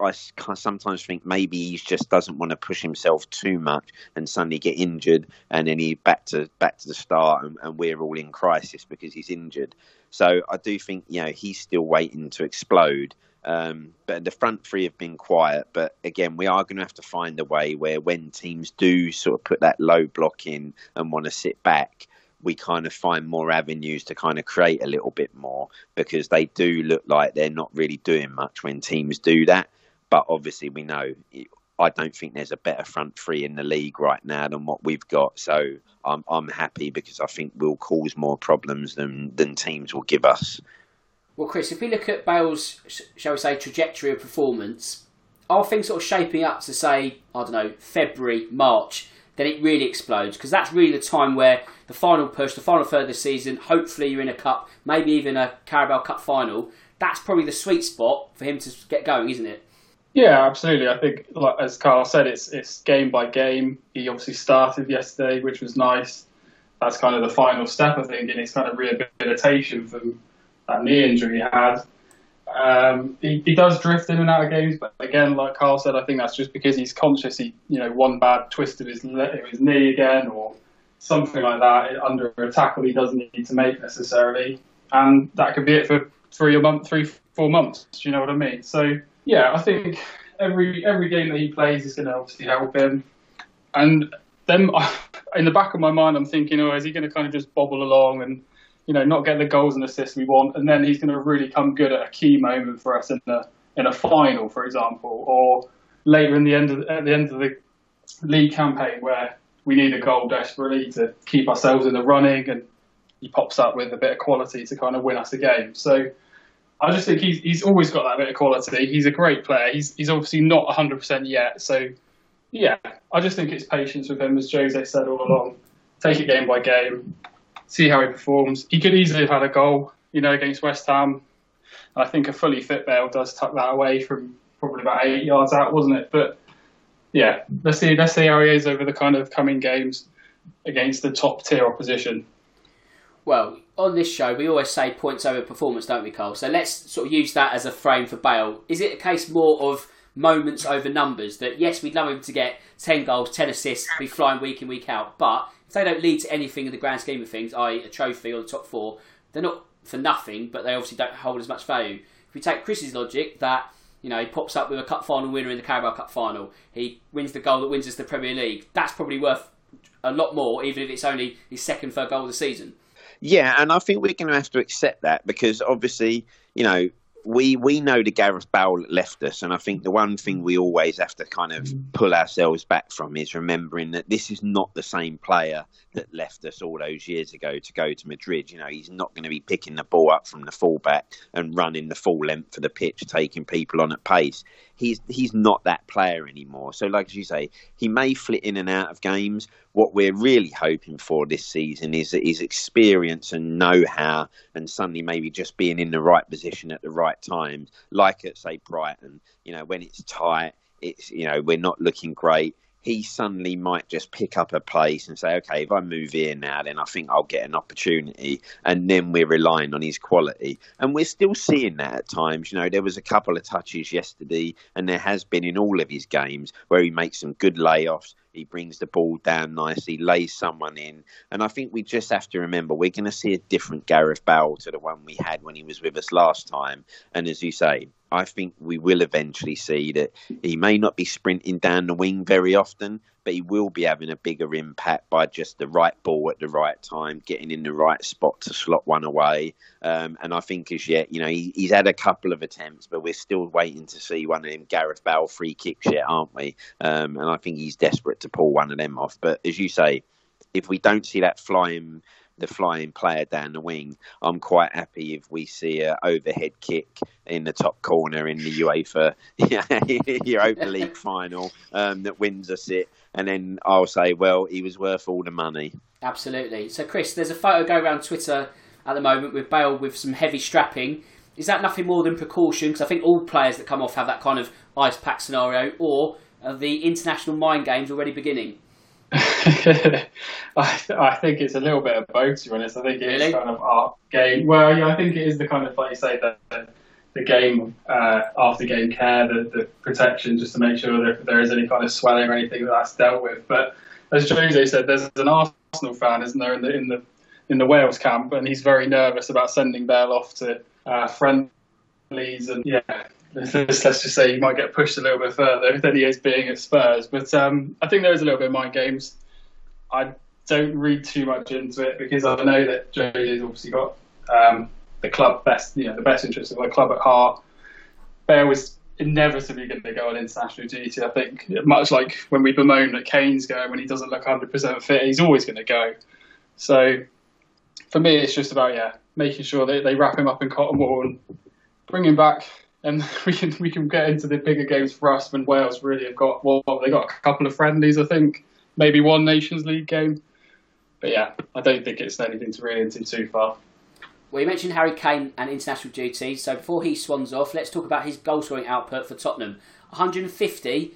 I sometimes think maybe he just doesn't want to push himself too much and suddenly get injured, and then he back to back to the start, and, and we're all in crisis because he's injured. So I do think you know he's still waiting to explode. Um, but the front three have been quiet. But again, we are going to have to find a way where when teams do sort of put that low block in and want to sit back, we kind of find more avenues to kind of create a little bit more because they do look like they're not really doing much when teams do that. But obviously, we know I don't think there's a better front three in the league right now than what we've got. So I'm I'm happy because I think we'll cause more problems than than teams will give us. Well, Chris, if we look at Bale's, shall we say, trajectory of performance, are things sort of shaping up to say, I don't know, February, March, then it really explodes? Because that's really the time where the final push, the final third of the season, hopefully you're in a cup, maybe even a Carabao Cup final. That's probably the sweet spot for him to get going, isn't it? Yeah, absolutely. I think, like, as Carl said, it's it's game by game. He obviously started yesterday, which was nice. That's kind of the final step, I think, in his kind of rehabilitation from that knee injury he had. Um, he, he does drift in and out of games, but again, like Carl said, I think that's just because he's conscious. He, you know, one bad twist of his his knee again, or something like that under a tackle he doesn't need to make necessarily, and that could be it for three a month, three four months. Do you know what I mean? So yeah, I think every every game that he plays is going to obviously help him. And then *laughs* in the back of my mind, I'm thinking, oh, is he going to kind of just bobble along and you know not get the goals and assists we want, and then he's going to really come good at a key moment for us in a in a final, for example, or later in the end of, at the end of the league campaign where we need a goal desperately to keep ourselves in the running, and he pops up with a bit of quality to kind of win us a game. So I just think he's he's always got that bit of quality. He's a great player. He's he's obviously not 100% yet. So yeah, I just think it's patience with him, as Jose said all along. Take it game by game, see how he performs. He could easily have had a goal, you know, against West Ham. I think a fully fit Bale does tuck that away from probably about eight yards out, wasn't it? But yeah, let's see let's see how he is over the kind of coming games against the top tier opposition. Well, on this show, we always say points over performance, don't we, Cole? So let's sort of use that as a frame for Bale. Is it a case more of moments over numbers? That yes, we'd love him to get 10 goals, 10 assists, be flying week in, week out, but if they don't lead to anything in the grand scheme of things, i.e., a trophy or the top four, they're not for nothing, but they obviously don't hold as much value. If we take Chris's logic, that You know, he pops up with a cup final winner in the Carabao Cup final. He wins the goal that wins us the Premier League. That's probably worth a lot more, even if it's only his second, third goal of the season. Yeah, and I think we're going to have to accept that because obviously, you know, we we know the Gareth Bale left us, and I think the one thing we always have to kind of mm. pull ourselves back from is remembering that this is not the same player that left us all those years ago to go to Madrid. You know, he's not going to be picking the ball up from the fullback and running the full length of the pitch, taking people on at pace. He's he's not that player anymore. So, like you say, he may flit in and out of games. What we're really hoping for this season is his experience and know-how, and suddenly maybe just being in the right position at the right time, like at say Brighton. You know, when it's tight, it's you know we're not looking great he suddenly might just pick up a place and say, okay, if I move here now, then I think I'll get an opportunity. And then we're relying on his quality. And we're still seeing that at times. You know, there was a couple of touches yesterday, and there has been in all of his games where he makes some good layoffs. He brings the ball down nicely, lays someone in. And I think we just have to remember we're going to see a different Gareth Bale to the one we had when he was with us last time. And as you say, I think we will eventually see that he may not be sprinting down the wing very often, but he will be having a bigger impact by just the right ball at the right time, getting in the right spot to slot one away. Um, and I think as yet, you know, he, he's had a couple of attempts, but we're still waiting to see one of them Gareth Bale free kicks yet, aren't we? Um, and I think he's desperate to pull one of them off. But as you say, if we don't see that flying the flying player down the wing. I'm quite happy if we see an overhead kick in the top corner in the UEFA *laughs* Europa *laughs* League final um, that wins us it, and then I'll say, well, he was worth all the money. Absolutely. So, Chris, there's a photo go around Twitter at the moment with Bale with some heavy strapping. Is that nothing more than precaution? Because I think all players that come off have that kind of ice pack scenario, or are the international mind games already beginning? I, I think it's a little bit of both, to be honest. I think it's really? kind of our game. Well, yeah, I think it is the kind of, like you say, the, the game uh, after game care, the, the protection, just to make sure that if there is any kind of swelling or anything that that's dealt with. But as Jose said, there's an Arsenal fan, isn't there, in the in the in the Wales camp, and he's very nervous about sending Bale off to uh, friendlies and yeah, let's, just say he might get pushed a little bit further than he is being at Spurs. But um, I think there is a little bit of mind games. I don't read too much into it because I know that Jose's obviously got um, the club best, you know, the best interest of the club at heart. Bale was inevitably going to go on international duty. I think much like when we bemoan that Kane's going when he doesn't look 100% fit, he's always going to go. So for me, it's just about yeah, making sure that they wrap him up in cotton wool and bring him back and *laughs* we can we can get into the bigger games for us when Wales really have got well they got a couple of friendlies I think maybe one Nations League game but yeah I don't think it's anything to read into too far. Well, you mentioned Harry Kane and international duty, so before he swans off, let's talk about his goal scoring output for Tottenham. 150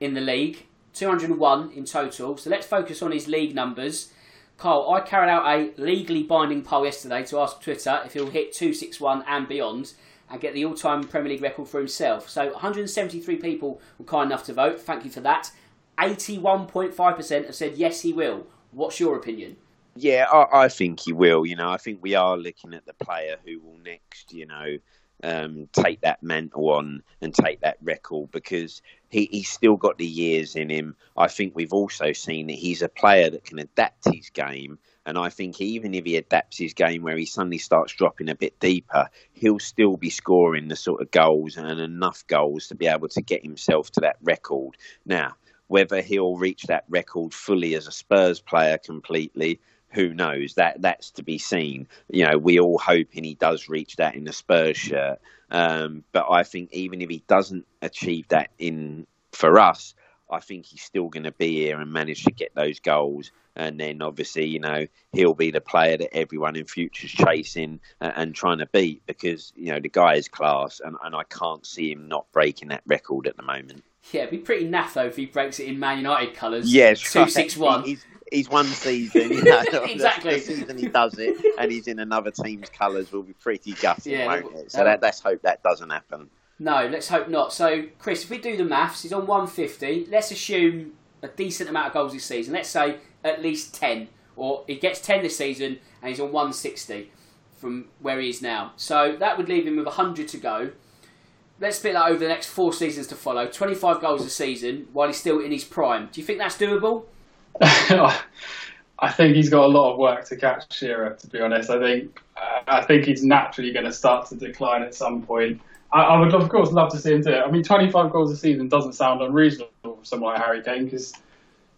in the league, 201 in total. So let's focus on his league numbers. Carl, I carried out a legally binding poll yesterday to ask Twitter if he'll hit 261 and beyond and get the all-time Premier League record for himself. So 173 people were kind enough to vote. Thank you for that. 81.5% have said yes, he will. What's your opinion? Yeah, I, I, think he will. You know, I think we are looking at the player who will next, you know, um, take that mantle on and take that record because he, he's still got the years in him. I think we've also seen that he's a player that can adapt his game and I think even if he adapts his game where he suddenly starts dropping a bit deeper, he'll still be scoring the sort of goals and enough goals to be able to get himself to that record. Now, whether he'll reach that record fully as a Spurs player completely, who knows? That that's to be seen. You know, we all hoping he does reach that in the Spurs shirt. Um, but I think even if he doesn't achieve that in for us, I think he's still going to be here and manage to get those goals and then obviously you know he'll be the player that everyone in future's chasing and, and, trying to beat because you know the guy is class and, and I can't see him not breaking that record at the moment. Yeah, it'd be pretty naff though if he breaks it in Man United colours. Yes, two six *laughs* one. He's, he's one season, you *laughs* know, exactly. The, *laughs* the, season he does it, and he's in another team's colours. Will be pretty gutting, yeah, won't it? So that, let's hope that doesn't happen. No, let's hope not. So, Chris, if we do the maths, he's on 150. Let's assume a decent amount of goals this season. Let's say at least 10, or he gets 10 this season and he's on 160 from where he is now. So that would leave him with 100 to go. let's split that over the next four seasons to follow. 25 goals a season while he's still in his prime. Do you think that's doable? *laughs* I think he's got a lot of work to catch Shearer. To be honest, I think I think he's naturally going to start to decline at some point. I, I, would of course love to see him do it. I mean, 25 goals a season doesn't sound unreasonable for someone like Harry Kane because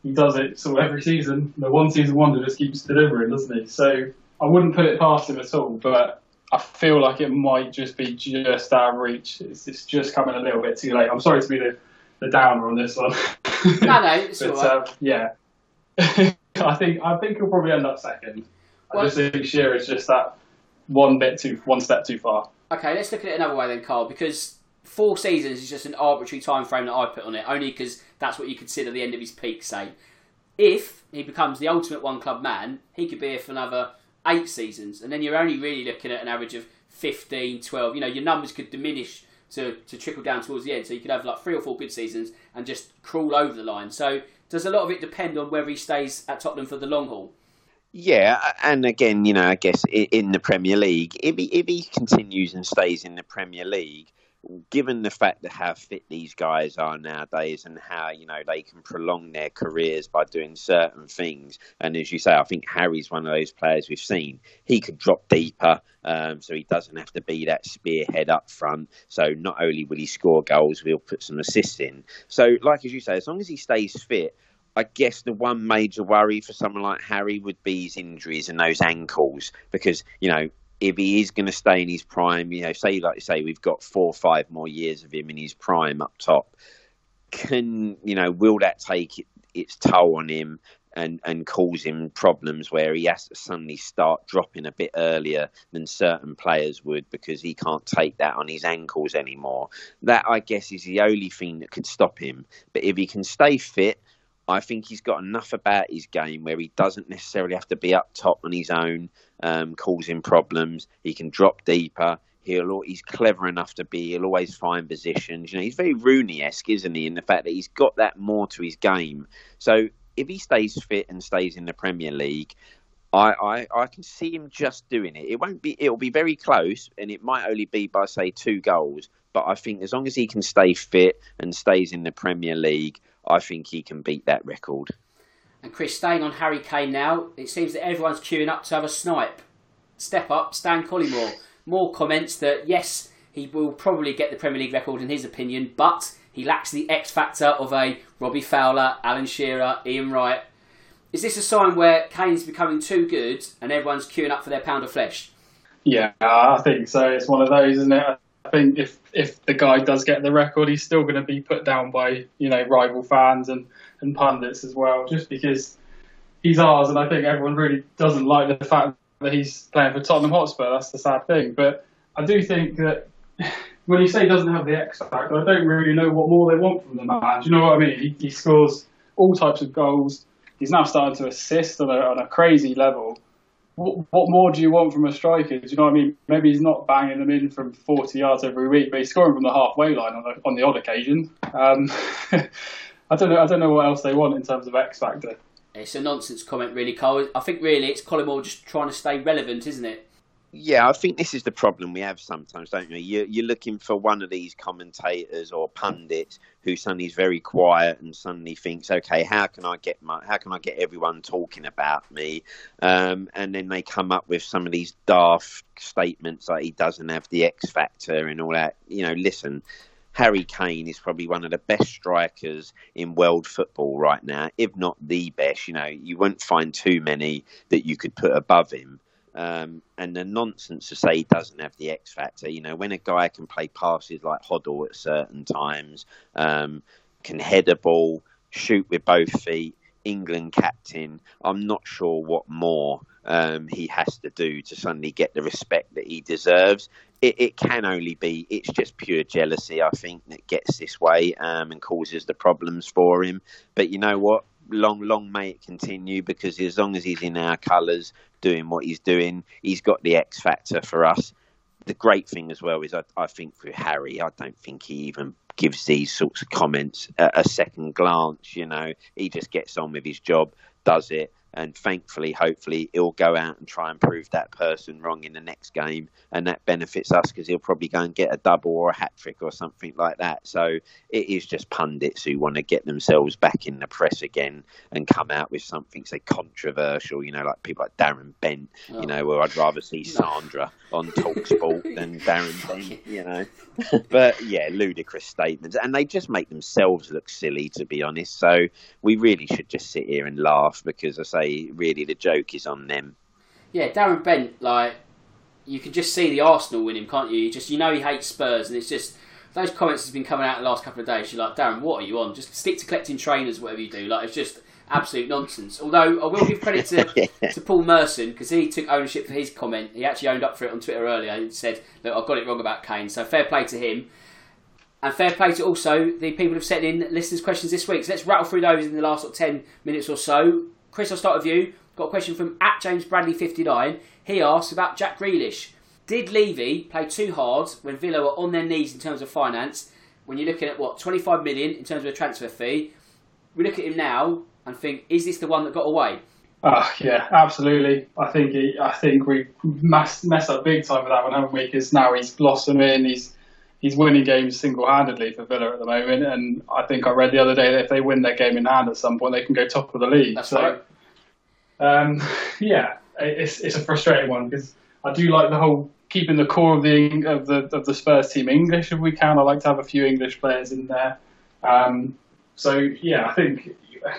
he does it sort of every season. The one season wonder just keeps delivering, doesn't he? So I wouldn't put it past him at all. But I feel like it might just be just out of reach. It's, it's just coming a little bit too late. I'm sorry to be the, the downer on this one. no, no, *laughs* it's but, all right. uh, yeah. *laughs* I think I think he'll probably end up second. I just think Shearer is just that one bit too one step too far. Okay, let's look at it another way then, Carl. Because four seasons is just an arbitrary time frame that I put on it, only because that's what you consider the end of his peak. Say, if he becomes the ultimate one club man, he could be here for another eight seasons, and then you're only really looking at an average of 15, 12. You know, your numbers could diminish to, to trickle down towards the end, so you could have like three or four good seasons and just crawl over the line. So does a lot of it depend on whether he stays at Tottenham for the long haul? Yeah, and again, you know, I guess in the Premier League, if he if he continues and stays in the Premier League, given the fact that how fit these guys are nowadays and how you know they can prolong their careers by doing certain things, and as you say, I think Harry's one of those players we've seen. He could drop deeper, um, so he doesn't have to be that spearhead up front. So not only will he score goals, we'll put some assists in. So, like as you say, as long as he stays fit. I guess the one major worry for someone like Harry would be his injuries and those ankles because, you know, if he is going to stay in his prime, you know, say like you say, we've got four or five more years of him in his prime up top. Can you know? Will that take it, its toll on him and and cause him problems where he has to suddenly start dropping a bit earlier than certain players would because he can't take that on his ankles anymore? That I guess is the only thing that could stop him. But if he can stay fit I think he's got enough about his game where he doesn't necessarily have to be up top on his own, um, causing problems. He can drop deeper. He'll he's clever enough to be. He'll always find positions. You know, he's very Rooney-esque, isn't he? In the fact that he's got that more to his game. So if he stays fit and stays in the Premier League, I, I, I can see him just doing it. It won't be. It'll be very close, and it might only be by say two goals. But I think as long as he can stay fit and stays in the Premier League, I think he can beat that record. And Chris, staying on Harry Kane now, it seems that everyone's queuing up to have a snipe. Step up, Stan Collymore. More comments that yes, he will probably get the Premier League record in his opinion, but he lacks the X factor of a Robbie Fowler, Alan Shearer, Ian Wright. Is this a sign where Kane's becoming too good and everyone's queuing up for their pound of flesh? Yeah, I think so. It's one of those, isn't it? I think if if the guy does get the record, he's still going to be put down by you know rival fans and and pundits as well, just because he's ours. And I think everyone really doesn't like the fact that he's playing for Tottenham Hotspur. That's the sad thing. But I do think that *sighs* when you say he doesn't have the X factor, I don't really know what more they want from the man. Do you know what I mean? He, he scores all types of goals. He's now starting to assist on a, on a crazy level what, more do you want from a striker? Do you know what I mean? Maybe he's not banging them in from 40 yards every week, but he's scoring from the halfway line on the, on the odd occasion. Um, *laughs* I don't know. I don't know what else they want in terms of X factor. It's a nonsense comment, really, Carl. I think really it's Collymore just trying to stay relevant, isn't it? Yeah, I think this is the problem we have sometimes, don't you? You're, you're looking for one of these commentators or pundits who suddenly is very quiet and suddenly thinks, "Okay, how can I get my, how can I get everyone talking about me?" Um, and then they come up with some of these daft statements like he doesn't have the X factor and all that. You know, listen, Harry Kane is probably one of the best strikers in world football right now, if not the best. You know, you won't find too many that you could put above him. Um, and the nonsense to say he doesn't have the X factor. You know, when a guy can play passes like Hoddle at certain times, um, can head a ball, shoot with both feet, England captain, I'm not sure what more um, he has to do to suddenly get the respect that he deserves. It, it, can only be, it's just pure jealousy, I think, that gets this way um, and causes the problems for him. But you know what? long, long may it continue because as long as he's in our colours doing what he's doing, he's got the X factor for us. The great thing as well is I, I think for Harry, I don't think he even gives these sorts of comments a, a second glance. You know, he just gets on with his job, does it, and thankfully, hopefully, he'll go out and try and prove that person wrong in the next game, and that benefits us because he'll probably go and get a double or a hat trick or something like that. So it is just pundits who want to get themselves back in the press again and come out with something say controversial. You know, like people like Darren Bent. Oh. You know, where I'd rather see Sandra on Talksport *laughs* than Darren Bent. You know, but yeah, ludicrous statements, and they just make themselves look silly, to be honest. So we really should just sit here and laugh because I say, really, the joke is on them. Yeah, Darren Bent, like you can just see the Arsenal in him, can't you? you just you know he hates Spurs, and it's just those comments has been coming out the last couple of days. You're like, Darren, what are you on? Just stick to collecting trainers, whatever you do. Like it's just absolute nonsense. Although I will give credit to, *laughs* to Paul Merson because he took ownership for his comment. He actually owned up for it on Twitter earlier and said, "Look, I got it wrong about Kane." So fair play to him. And fair play to also the people who've sent in listeners' questions this week. So let's rattle through those in the last sort of 10 minutes or so. Chris, I'll start with you. Got a question from at James Bradley 59. He asks about Jack Grealish. Did Levy play too hard when Villa were on their knees in terms of finance? When you're looking at what 25 million in terms of a transfer fee, we look at him now and think, is this the one that got away? Oh, yeah, absolutely. I think he, I think we messed, messed up big time with that one, haven't we? Because now he's blossoming. He's he's winning games single-handedly for Villa at the moment, and I think I read the other day that if they win their game in hand at some point, they can go top of the league. That's so, right. Um, *laughs* yeah, it's it's a frustrating one because I do like the whole keeping the core of the of the of the Spurs team English if we can. I like to have a few English players in there. Um, so yeah, I think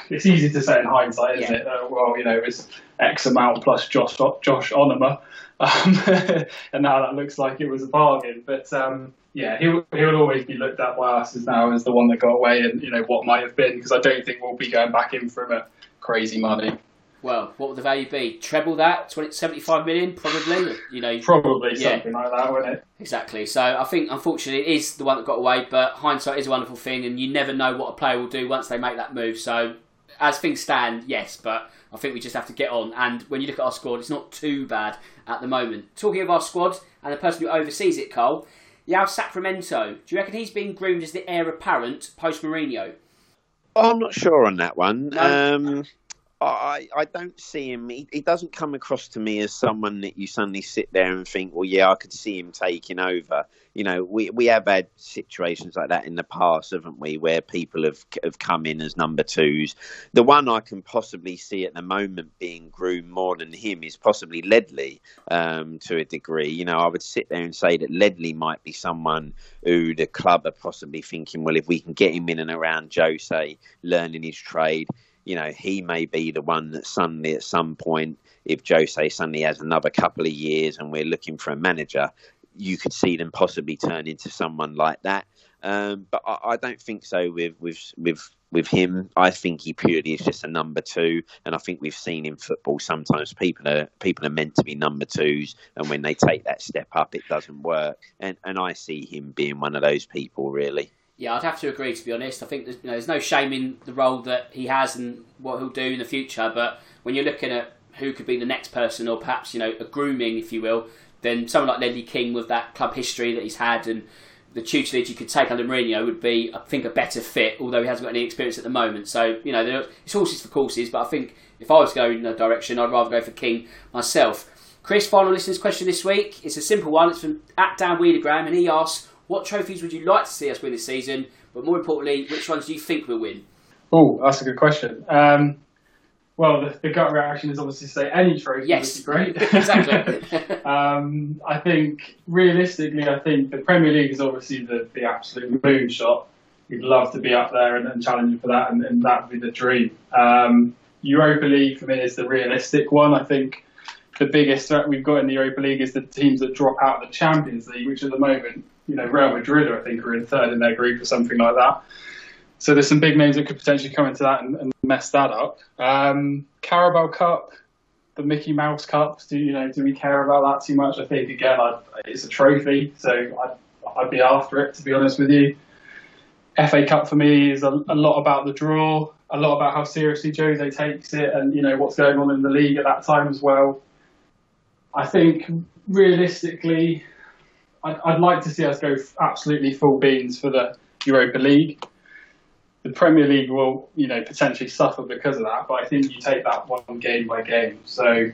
it's easy to say in hindsight, isn't yeah. it? Uh, well, you know, it's X amount plus Josh Josh Onomah, um, *laughs* and now that looks like it was a bargain. But um, yeah, he he will always be looked at by us as now as the one that got away, and you know what might have been because I don't think we'll be going back in for a crazy money well, what would the value be? Treble that, 20, 75 million, probably. You know, probably yeah. something like that, wouldn't it? Exactly. So I think, unfortunately, it is the one that got away. But hindsight is a wonderful thing, and you never know what a player will do once they make that move. So as things stand, yes, but I think we just have to get on. And when you look at our squad, it's not too bad at the moment. Talking of our squad and the person who oversees it, Cole, João Sacramento. Do you reckon he's being groomed as the heir apparent post Mourinho? I'm not sure on that one. No. Um, I, I don't see him. He, he, doesn't come across to me as someone that you suddenly sit there and think, well, yeah, I could see him taking over. You know, we we have had situations like that in the past, haven't we, where people have have come in as number twos. The one I can possibly see at the moment being groomed more than him is possibly Ledley um, to a degree. You know, I would sit there and say that Ledley might be someone who the club are possibly thinking, well, if we can get him in and around Jose, learning his trade you know, he may be the one that suddenly at some point, if Jose suddenly has another couple of years and we're looking for a manager, you could see them possibly turn into someone like that. Um, but I, I, don't think so with with with with him. I think he purely is just a number two, and I think we've seen in football sometimes people are people are meant to be number twos, and when they take that step up, it doesn't work. And and I see him being one of those people really. Yeah, I'd have to agree. To be honest, I think there's, you know, there's no shame in the role that he has and what he'll do in the future. But when you're looking at who could be the next person, or perhaps you know a grooming, if you will, then someone like Ledley King with that club history that he's had and the tutelage you could take under Mourinho would be, I think, a better fit. Although he hasn't got any experience at the moment, so you know it's horses for courses. But I think if I was going in that direction, I'd rather go for King myself. Chris, final listeners' question this week. It's a simple one. It's from at Dan Wheelergram, and he asks, what trophies would you like to see us win this season? But more importantly, which ones do you think we'll win? Oh, that's a good question. Um, well, the, the, gut reaction is obviously to say any trophy yes. would be great. *laughs* exactly. *laughs* um, I think realistically, I think the Premier League is obviously the, the absolute moonshot. We'd love to be up there and, and challenging for that, and, and that would be the dream. Um, Europa League for me is the realistic one. I think the biggest threat we've got in the Europa League is the teams that drop out of the Champions League, which at the moment you know, Real Madrid, I think, are in third in their group or something like that. So there's some big names that could potentially come into that and, and mess that up. Um, Carabao Cup, the Mickey Mouse Cups. Do you know? Do we care about that too much? I think again, I'd, it's a trophy, so I'd, I'd be after it. To be honest with you, FA Cup for me is a, a lot about the draw, a lot about how seriously Jose takes it, and you know what's going on in the league at that time as well. I think realistically, I'd, I'd like to see us go absolutely full beans for the Europa League. the Premier League will, you know, potentially suffer because of that. But I think you take that one game by game. So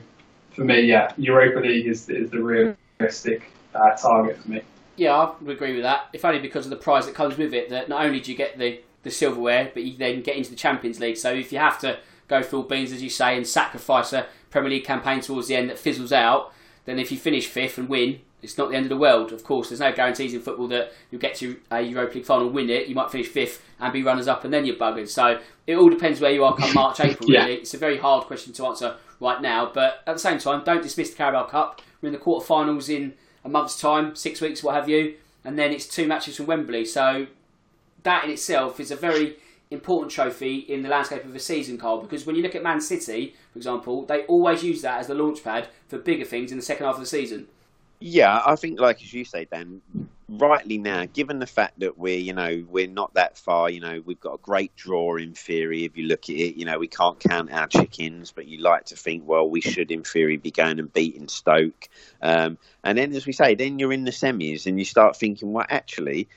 for me, yeah, Europa League is, is the realistic uh, target for me. Yeah, I would agree with that. If only because of the prize that comes with it. That not only do you get the, the silverware, but you then get into the Champions League. So if you have to go full beans, as you say, and sacrifice a Premier League campaign towards the end that fizzles out, then if you finish fifth and win, it's not the end of the world. Of course, there's no guarantees in football that you'll get to a Europa League final and win it. You might finish fifth and be runners up, and then you're buggered. So it all depends where you are come March, *laughs* April. Yeah. Really, it's a very hard question to answer right now. But at the same time, don't dismiss the Carabao Cup. We're in the quarterfinals in a month's time, six weeks, what have you, and then it's two matches from Wembley. So that in itself is a very important trophy in the landscape of a season, Carl. Because when you look at Man City, for example, they always use that as the launchpad for bigger things in the second half of the season. Yeah, I think, like as you say, Dan, rightly now, given the fact that we're, you know, we're not that far, you know, we've got a great draw in theory. If you look at it, you know, we can't count our chickens, but you like to think, well, we should in theory be going and beating Stoke. Um, and then, as we say, then you're in the semis and you start thinking, well, actually,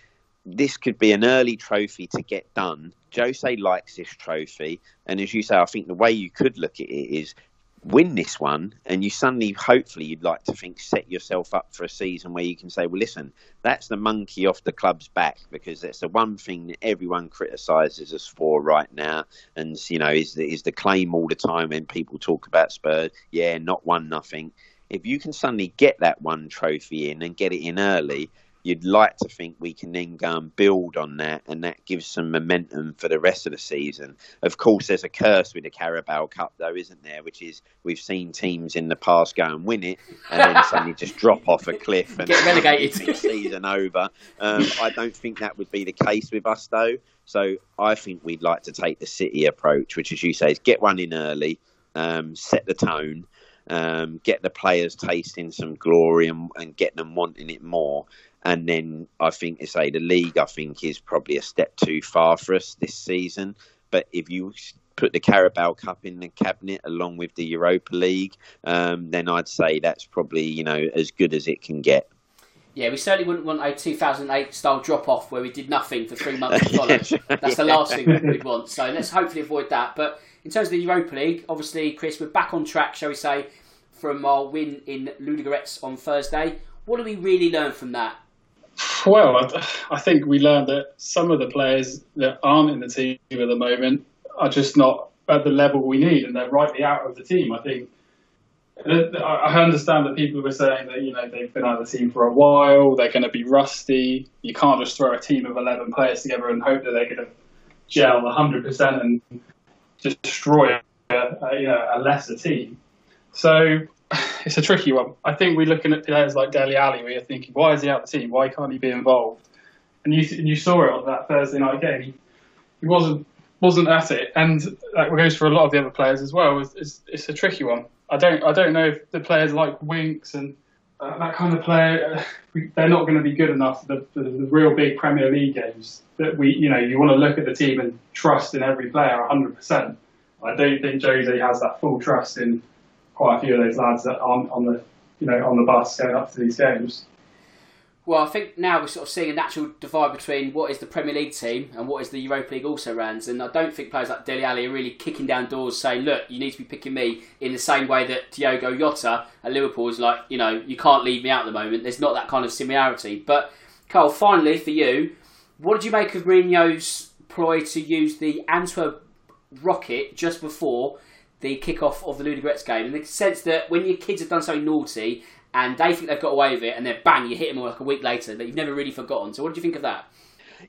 this could be an early trophy to get done. Jose likes this trophy, and as you say, I think the way you could look at it is win this one, and you suddenly, hopefully, you'd like to think, set yourself up for a season where you can say, well, listen, that's the monkey off the club's back because that's the one thing that everyone criticises us for right now, and you know, is the, is the claim all the time when people talk about Spurs, yeah, not one nothing. If you can suddenly get that one trophy in and get it in early, you'd like to think we can then go and build on that, and that gives some momentum for the rest of the season. Of course, there's a curse with the Carabao Cup, though, isn't there? Which is we've seen teams in the past go and win it, and then suddenly just drop off a cliff and Get relegated. *laughs* season over. Um, I don't think that would be the case with us, though. So I think we'd like to take the City approach, which, as you say, is get one in early, um, set the tone. Um, get the players tasting some glory and, and get them wanting it more. And then I think, to say, the league, I think, is probably a step too far for us this season. But if you put the Carabao Cup in the cabinet along with the Europa League, um, then I'd say that's probably, you know, as good as it can get. Yeah, we certainly wouldn't want a 2008 style drop off where we did nothing for three months *laughs* to follow. That's the last thing we'd want. So let's hopefully avoid that. But in terms of the Europa League, obviously, Chris, we're back on track, shall we say, from our win in Ludogorets on Thursday. What do we really learn from that? Well, I, I think we learned that some of the players that aren't in the team at the moment are just not at the level we need, and they're rightly out of the team. I think I understand that people were saying that you know they've been out of the team for a while, they're going to be rusty. You can't just throw a team of eleven players together and hope that they're going to gel hundred percent and destroy a, a, you know, a lesser team. So it's a tricky one. I think we're looking at players like Dele Alli, where you're thinking, why is he out of the team? Why can't he be involved? And you you saw it on that Thursday night game. He, he wasn't wasn't at it, and that goes for a lot of the other players as well. It's, it's, it's a tricky one. I don't I don't know if the players like Winks and uh, that kind of player, uh, they're not going to be good enough for the, for the real big Premier League games. That we, you know, you want to look at the team and trust in every player 100%. I don't think Jose has that full trust in quite a few of those lads that aren't on the, you know, on the bus going up to these games. Well, I think now we're sort of seeing a natural divide between what is the Premier League team and what is the Europa League also runs. And I don't think players like Dele Alli are really kicking down doors saying, look, you need to be picking me in the same way that Diogo Jota at Liverpool is like, you know, you can't leave me out at the moment. There's not that kind of similarity. But, Carl, finally for you, what did you make of Mourinho's ploy to use the Antwerp rocket just before the kick-off of the Ludogorets game? In the sense that when your kids have done something naughty and they think they've got away with it, and then bang, you hit them like a week later that you've never really forgotten. So, what did you think of that?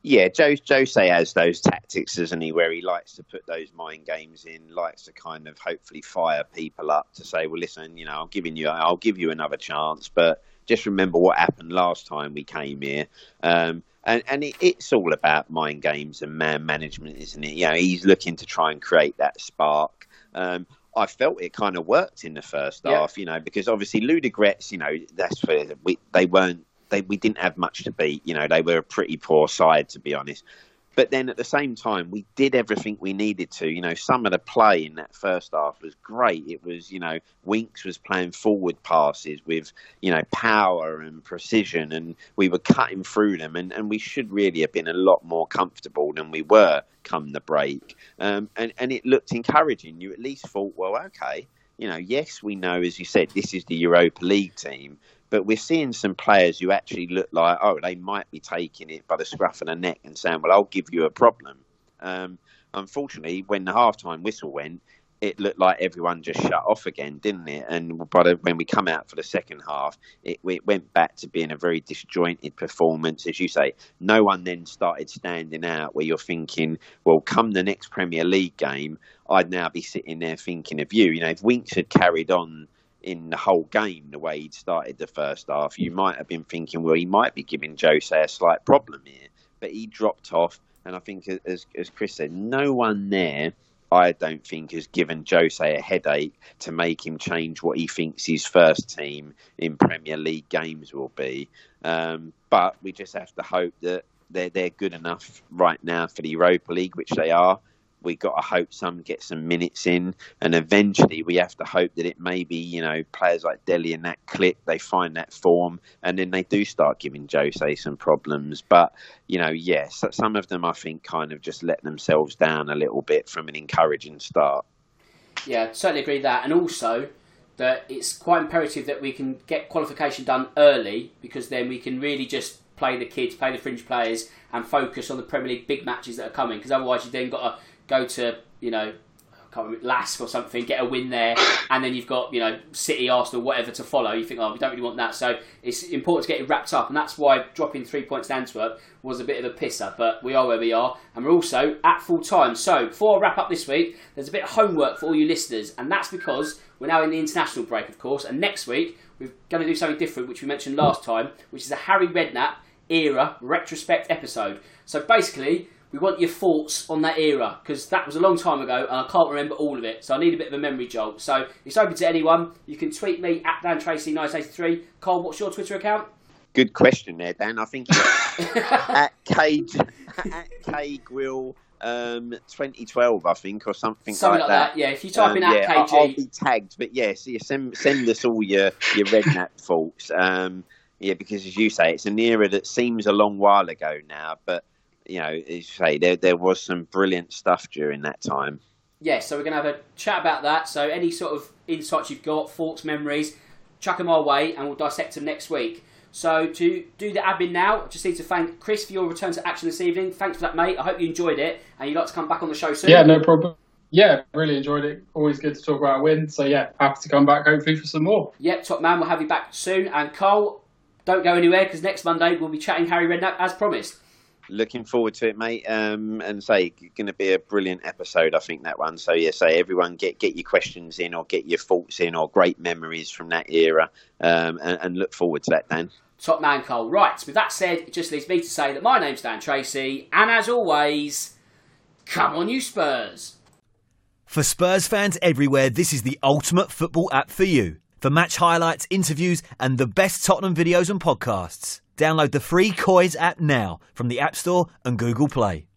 Yeah, Joe, Jose has those tactics, doesn't he, where he likes to put those mind games in, likes to kind of hopefully fire people up to say, well, listen, you know, I'm giving you, I'll give you another chance, but just remember what happened last time we came here. Um, and and it, it's all about mind games and man management, isn't it? You know, he's looking to try and create that spark. Um, I felt it kind of worked in the first Yeah. half, you know, because obviously Ludogorets, you know, that's where we, they weren't, they we didn't have much to beat. You know, they were a pretty poor side to be honest. But then at the same time, we did everything we needed to. You know, some of the play in that first half was great. It was, you know, Winks was playing forward passes with, you know, power and precision, and we were cutting through them. And, and we should really have been a lot more comfortable than we were come the break. Um, and, and it looked encouraging. You at least thought, well, okay, you know, yes, we know, as you said, this is the Europa League team, but we're seeing some players who actually look like, oh, they might be taking it by the scruff of the neck and saying, well, I'll give you a problem. Um, unfortunately, when the halftime whistle went, it looked like everyone just shut off again, didn't it? And by the, when we come out for the second half, it, it, went back to being a very disjointed performance. As you say, no one then started standing out where you're thinking, well, come the next Premier League game, I'd now be sitting there thinking of you. You know, if Winks had carried on in the whole game the way he'd started the first half, you might have been thinking, well, he might be giving Jose a slight problem here. But he dropped off, and I think, as, as Chris said, no one there, I don't think, has given Jose a headache to make him change what he thinks his first team in Premier League games will be. Um, but we just have to hope that they're, they're good enough right now for the Europa League, which they are we got to hope some get some minutes in, and eventually we have to hope that it may be you know players like Dele and that click they find that form, and then they do start giving Jose some problems. But you know, yes, some of them I think kind of just let themselves down a little bit from an encouraging start. Yeah, certainly agree with that, and also that it's quite imperative that we can get qualification done early because then we can really just play the kids, play the fringe players, and focus on the Premier League big matches that are coming. Because otherwise, you've then got to go to you know Lask or something, get a win there, *coughs* and then you've got you know City, Arsenal, whatever to follow. You think, oh, we don't really want that, so it's important to get it wrapped up, and that's why dropping three points to Antwerp was a bit of a pisser. But we are where we are, and we're also at full time. So before I wrap up this week, there's a bit of homework for all you listeners, and that's because we're now in the international break, of course, and next week we're going to do something different, which we mentioned last time, which is a Harry Redknapp era retrospect episode. So basically we want your thoughts on that era because that was a long time ago and I can't remember all of it. So I need a bit of a memory jolt. So it's open to anyone. You can tweet me at Dan Tracy 983. Carl, what's your Twitter account? Good question there, Dan. I think *laughs* at K at K Grill um, 2012, I think, or something, something like, that. that. Yeah, if you type um, in at yeah, KG, I'll be tagged. But yes, yeah, send send us all your your redknapp thoughts. Um, yeah, because as you say, it's an era that seems a long while ago now, but you know, as you say, there there was some brilliant stuff during that time. Yeah, so we're going to have a chat about that. So any sort of insights you've got, thoughts, memories, chuck them our way, and we'll dissect them next week. So to do the admin now, I just need to thank Chris for your return to action this evening. Thanks for that, mate. I hope you enjoyed it, and you'd like to come back on the show soon. Yeah, no problem. Yeah, really enjoyed it. Always good to talk about a win. So yeah, happy to come back hopefully for some more. Yep, top man. We'll have you back soon. And Cole, don't go anywhere because next Monday we'll be chatting Harry Redknapp as promised looking forward to it, mate. Um, and say going to be a brilliant episode. I think that one. So yeah, say everyone get get your questions in or get your thoughts in or great memories from that era, um, and, and, look forward to that, Dan. Top man, Cole. Right. With that said, it just leaves me to say that my name's Dan Tracy, and as always, come on, you Spurs. For Spurs fans everywhere, this is the ultimate football app for you. For match highlights, interviews, and the best Tottenham videos and podcasts. Download the free COYS app now from the App Store and Google Play.